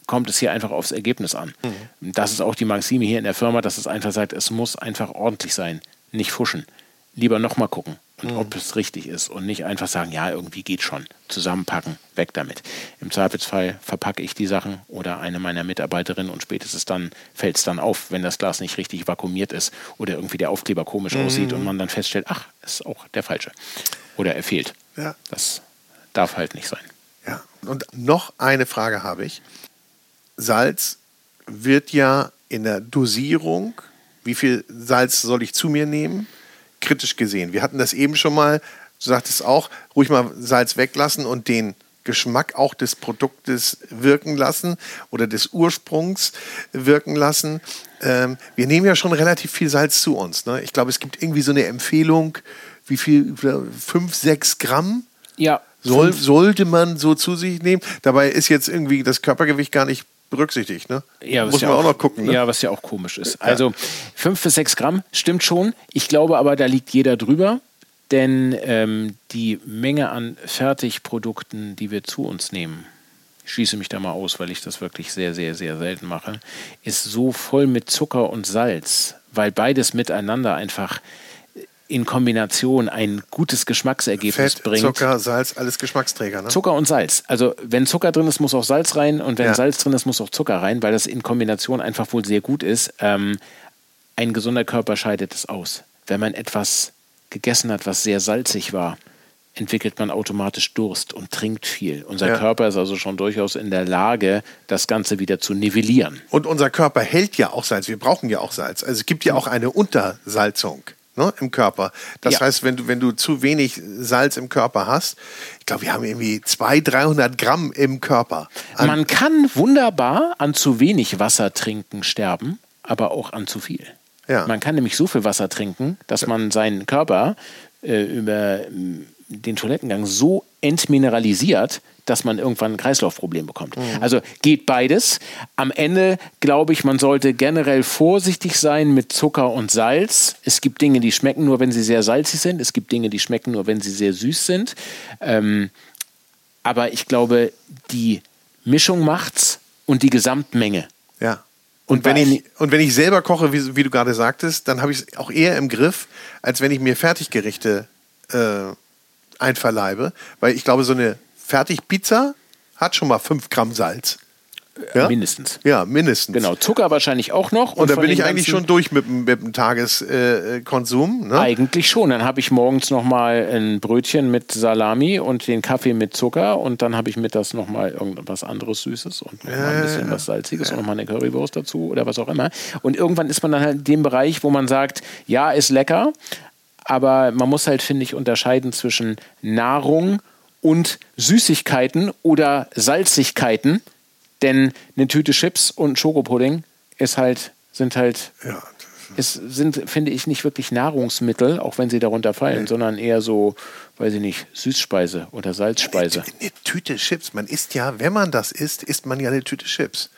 B: kommt es hier einfach aufs Ergebnis an. Mhm. Das ist auch die Maxime hier in der Firma, dass es einfach sagt, es muss einfach ordentlich sein, nicht fuschen. Lieber nochmal gucken und mhm. ob es richtig ist und nicht einfach sagen, ja, irgendwie geht schon. Zusammenpacken, weg damit. Im Zweifelsfall verpacke ich die Sachen oder eine meiner Mitarbeiterinnen und spätestens dann fällt es dann auf, wenn das Glas nicht richtig vakuumiert ist oder irgendwie der Aufkleber komisch mhm. aussieht und man dann feststellt, ach, ist auch der falsche. Oder er fehlt. Ja. Das darf halt nicht sein.
A: Ja, und noch eine Frage habe ich. Salz wird ja in der Dosierung, wie viel Salz soll ich zu mir nehmen, kritisch gesehen. Wir hatten das eben schon mal, du sagtest auch, ruhig mal Salz weglassen und den Geschmack auch des Produktes wirken lassen oder des Ursprungs wirken lassen. Ähm, wir nehmen ja schon relativ viel Salz zu uns. Ne? Ich glaube, es gibt irgendwie so eine Empfehlung, wie viel, fünf, sechs Gramm?
B: Ja.
A: Soll, sollte man so zu sich nehmen. Dabei ist jetzt irgendwie das Körpergewicht gar nicht berücksichtigt, ne?
B: Ja, Muss man ja auch, auch, noch gucken. Ne? Ja, was ja auch komisch ist. Also fünf bis sechs Gramm stimmt schon. Ich glaube aber, da liegt jeder drüber, denn ähm, die Menge an Fertigprodukten, die wir zu uns nehmen, ich schließe mich da mal aus, weil ich das wirklich sehr, sehr, sehr selten mache, ist so voll mit Zucker und Salz, weil beides miteinander einfach in Kombination ein gutes Geschmacksergebnis
A: Fett,
B: bringt.
A: Zucker, Salz, alles Geschmacksträger. Ne?
B: Zucker und Salz. Also wenn Zucker drin ist, muss auch Salz rein und wenn ja. Salz drin ist, muss auch Zucker rein, weil das in Kombination einfach wohl sehr gut ist. Ähm, ein gesunder Körper scheidet es aus. Wenn man etwas gegessen hat, was sehr salzig war, entwickelt man automatisch Durst und trinkt viel. Unser ja. Körper ist also schon durchaus in der Lage, das Ganze wieder zu nivellieren.
A: Und unser Körper hält ja auch Salz. Wir brauchen ja auch Salz. Also es gibt ja auch eine Untersalzung ne, im Körper. Das ja. heißt, wenn du, wenn du zu wenig Salz im Körper hast, ich glaube, wir haben irgendwie 200, 300 Gramm im Körper.
B: Man kann wunderbar an zu wenig Wasser trinken sterben, aber auch an zu viel. Ja. Man kann nämlich so viel Wasser trinken, dass man seinen Körper äh, über den Toilettengang so entmineralisiert, dass man irgendwann ein Kreislaufproblem bekommt. Mhm. Also geht beides. Am Ende glaube ich, man sollte generell vorsichtig sein mit Zucker und Salz. Es gibt Dinge, die schmecken nur, wenn sie sehr salzig sind. Es gibt Dinge, die schmecken nur, wenn sie sehr süß sind. Ähm, aber ich glaube, die Mischung macht's und die Gesamtmenge.
A: Ja. Und, wenn, ich, und wenn ich selber koche, wie, wie du gerade sagtest, dann habe ich es auch eher im Griff, als wenn ich mir Fertiggerichte äh, einverleibe. Weil ich glaube, so eine Fertigpizza hat schon mal 5 Gramm Salz.
B: Ja? Mindestens.
A: Ja, mindestens.
B: Genau, Zucker wahrscheinlich auch noch.
A: Und, und da bin ich eigentlich schon durch mit, mit dem Tageskonsum.
B: Ne? Eigentlich schon. Dann habe ich morgens nochmal ein Brötchen mit Salami und den Kaffee mit Zucker und dann habe ich mittags nochmal irgendwas anderes Süßes und noch mal ein bisschen was Salziges ja. und nochmal eine Currywurst dazu oder was auch immer. Und irgendwann ist man dann halt in dem Bereich, wo man sagt, ja, ist lecker, aber man muss halt, finde ich, unterscheiden zwischen Nahrung und Süßigkeiten oder Salzigkeiten. Denn eine Tüte Chips und Schokopudding ist halt, sind halt, ja, es sind, finde ich, nicht wirklich Nahrungsmittel, auch wenn sie darunter fallen, nee. sondern eher so, weiß ich nicht, Süßspeise oder Salzspeise.
A: Eine, eine Tüte Chips, man isst ja, wenn man das isst, isst man ja eine Tüte Chips.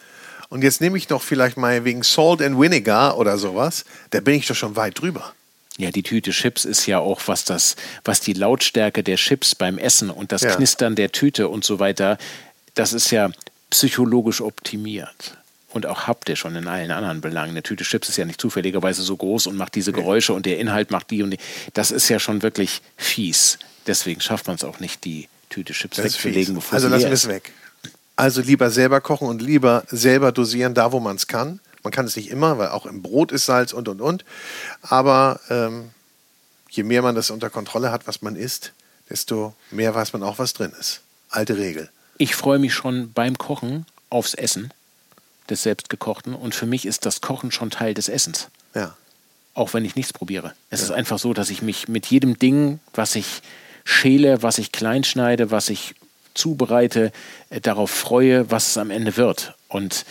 A: Und jetzt nehme ich doch vielleicht mal wegen Salt and Vinegar oder sowas, da bin ich doch schon weit drüber.
B: Ja, die Tüte Chips ist ja auch, was das, was die Lautstärke der Chips beim Essen und das ja. Knistern der Tüte und so weiter, das ist ja psychologisch optimiert. Und auch haptisch und in allen anderen Belangen. Eine Tüte Chips ist ja nicht zufälligerweise so groß und macht diese Geräusche und der Inhalt macht die und die. Das ist ja schon wirklich fies. Deswegen schafft man es auch nicht, die Tüte Chips das wegzulegen,
A: bevor Also lassen wir es weg. Also lieber selber kochen und lieber selber dosieren, da wo man es kann. Man kann es nicht immer, weil auch im Brot ist Salz und und und. Aber ähm, je mehr man das unter Kontrolle hat, was man isst, desto mehr weiß man auch, was drin ist. Alte Regel.
B: Ich freue mich schon beim Kochen aufs Essen des selbstgekochten und für mich ist das Kochen schon Teil des Essens.
A: Ja.
B: Auch wenn ich nichts probiere. Es ja. ist einfach so, dass ich mich mit jedem Ding, was ich schäle, was ich kleinschneide, was ich zubereite, äh, darauf freue, was es am Ende wird. Und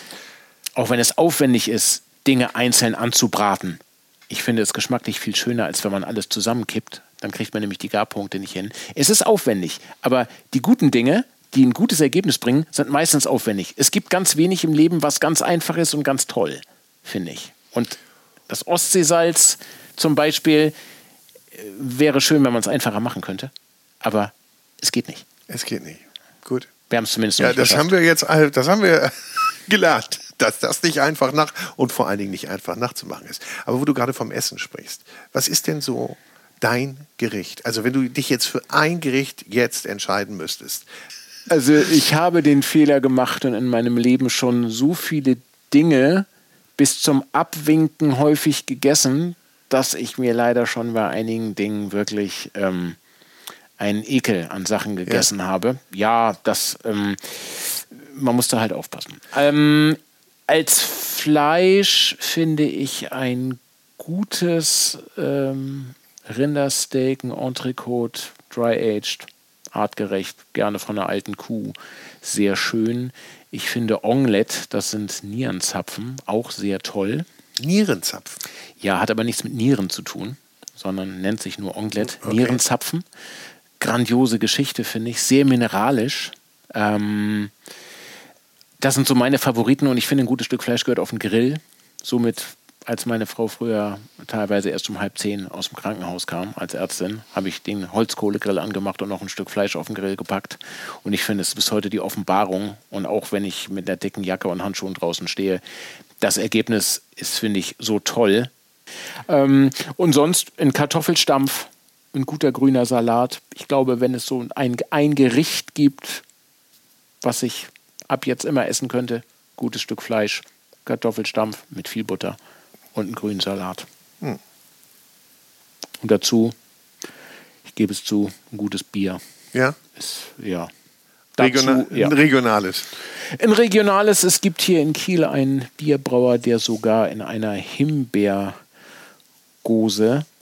B: auch wenn es aufwendig ist, Dinge einzeln anzubraten. Ich finde es geschmacklich viel schöner, als wenn man alles zusammenkippt. Dann kriegt man nämlich die Garpunkte nicht hin. Es ist aufwendig, aber die guten Dinge, die ein gutes Ergebnis bringen, sind meistens aufwendig. Es gibt ganz wenig im Leben, was ganz einfach ist und ganz toll, finde ich. Und das Ostseesalz zum Beispiel äh, wäre schön, wenn man es einfacher machen könnte. Aber es geht nicht.
A: Es geht nicht. Gut.
B: Wir haben es zumindest
A: ja, das haben wir jetzt, das haben wir gelernt dass das nicht einfach nach und vor allen Dingen nicht einfach nachzumachen ist. Aber wo du gerade vom Essen sprichst, was ist denn so dein Gericht? Also wenn du dich jetzt für ein Gericht jetzt entscheiden müsstest.
B: Also ich habe den Fehler gemacht und in meinem Leben schon so viele Dinge bis zum Abwinken häufig gegessen, dass ich mir leider schon bei einigen Dingen wirklich ähm, einen Ekel an Sachen gegessen ja. habe. Ja, das, ähm, man muss da halt aufpassen. Ähm, als Fleisch finde ich ein gutes ähm, Rindersteak, ein Entrecote, dry-aged, artgerecht, gerne von einer alten Kuh, sehr schön. Ich finde Omelette, das sind Nierenzapfen, auch sehr toll.
A: Nierenzapfen?
B: Ja, hat aber nichts mit Nieren zu tun, sondern nennt sich nur Omelette. Okay. Nierenzapfen. Grandiose Geschichte, finde ich. Sehr mineralisch. Ähm, das sind so meine Favoriten und ich finde, ein gutes Stück Fleisch gehört auf den Grill. Somit als meine Frau früher teilweise erst um halb zehn aus dem Krankenhaus kam als Ärztin, habe ich den Holzkohlegrill angemacht und noch ein Stück Fleisch auf den Grill gepackt. Und ich finde es bis heute die Offenbarung. Und auch wenn ich mit der dicken Jacke und Handschuhen draußen stehe, das Ergebnis ist, finde ich, so toll. Ähm, und sonst ein Kartoffelstampf, ein guter grüner Salat. Ich glaube, wenn es so ein, ein Gericht gibt, was ich ab jetzt immer essen könnte, gutes Stück Fleisch, Kartoffelstampf mit viel Butter und einen grünen Salat. Hm. Und dazu, ich gebe es zu, ein gutes Bier.
A: Ja.
B: Ist, ja.
A: Dazu, Regional, ja. Ein regionales.
B: Ein regionales. Es gibt hier in Kiel einen Bierbrauer, der sogar in einer Himbeergose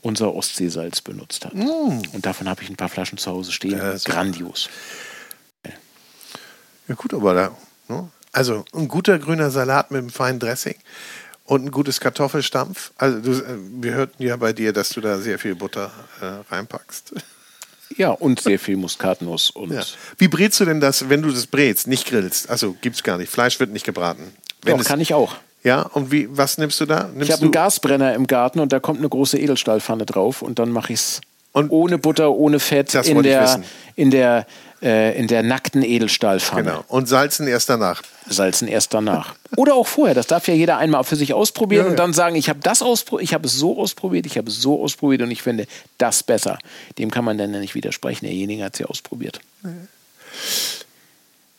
B: unser Ostseesalz benutzt hat. Mm. Und davon habe ich ein paar Flaschen zu Hause stehen. Ja, Grandios.
A: Ja gut, aber da, ne? also ein guter grüner Salat mit einem feinen Dressing und ein gutes Kartoffelstampf. Also du, äh, wir hörten ja bei dir, dass du da sehr viel Butter äh, reinpackst.
B: Ja, und sehr viel Muskatnuss. Und ja.
A: Wie brätst du denn das, wenn du das brätst, nicht grillst? Also gibt es gar nicht. Fleisch wird nicht gebraten.
B: Wenn Doch, kann ich auch.
A: Ja, und wie, was nimmst du da? Nimmst
B: ich habe einen Gasbrenner im Garten und da kommt eine große Edelstahlpfanne drauf und dann mache ich es ohne Butter, ohne Fett in der, in der äh, in der nackten Edelstahlpfanne. Genau.
A: Und salzen erst danach.
B: Salzen erst danach. Oder auch vorher. Das darf ja jeder einmal für sich ausprobieren ja, und dann sagen, ich habe das ausprobiert, ich habe es so ausprobiert, ich habe es so ausprobiert und ich finde das besser. Dem kann man dann ja nicht widersprechen. Derjenige hat es ja ausprobiert.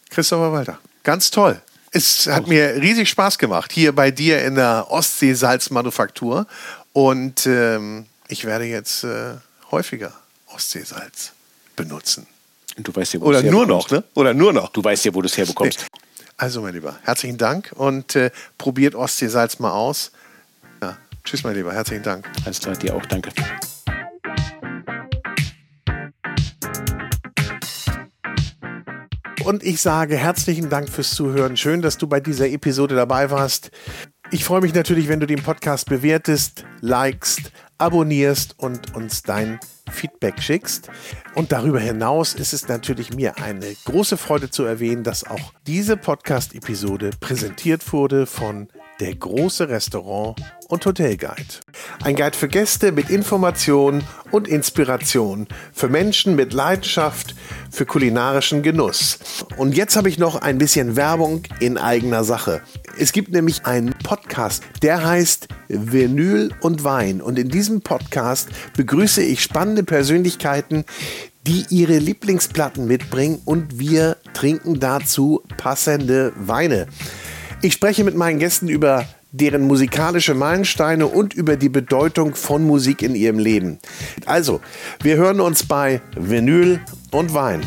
A: Christopher Walter, ganz toll. Es hat mir riesig Spaß gemacht, hier bei dir in der Ostseesalzmanufaktur. Und ähm, ich werde jetzt äh, häufiger Ostseesalz benutzen.
B: Du weißt ja, wo
A: Oder nur noch, ne? Oder nur noch.
B: Du weißt ja, wo du es herbekommst.
A: Also, mein Lieber, herzlichen Dank und äh, probiert Ostseesalz mal aus. Ja. Tschüss, mein Lieber, herzlichen Dank.
B: Alles klar, dir auch, danke.
A: Und ich sage herzlichen Dank fürs Zuhören. Schön, dass du bei dieser Episode dabei warst. Ich freue mich natürlich, wenn du den Podcast bewertest, likest, abonnierst und uns dein Feedback schickst. Und darüber hinaus ist es natürlich mir eine große Freude zu erwähnen, dass auch diese Podcast-Episode präsentiert wurde von der große Restaurant und Hotelguide. Ein Guide für Gäste mit Information und Inspiration, für Menschen mit Leidenschaft, für kulinarischen Genuss. Und jetzt habe ich noch ein bisschen Werbung in eigener Sache. Es gibt nämlich einen Podcast, der heißt Vinyl und Wein. Und in diesem Podcast begrüße ich spannende Persönlichkeiten, die ihre Lieblingsplatten mitbringen und wir trinken dazu passende Weine. Ich spreche mit meinen Gästen über deren musikalische Meilensteine und über die Bedeutung von Musik in ihrem Leben. Also, wir hören uns bei Vinyl und Wein.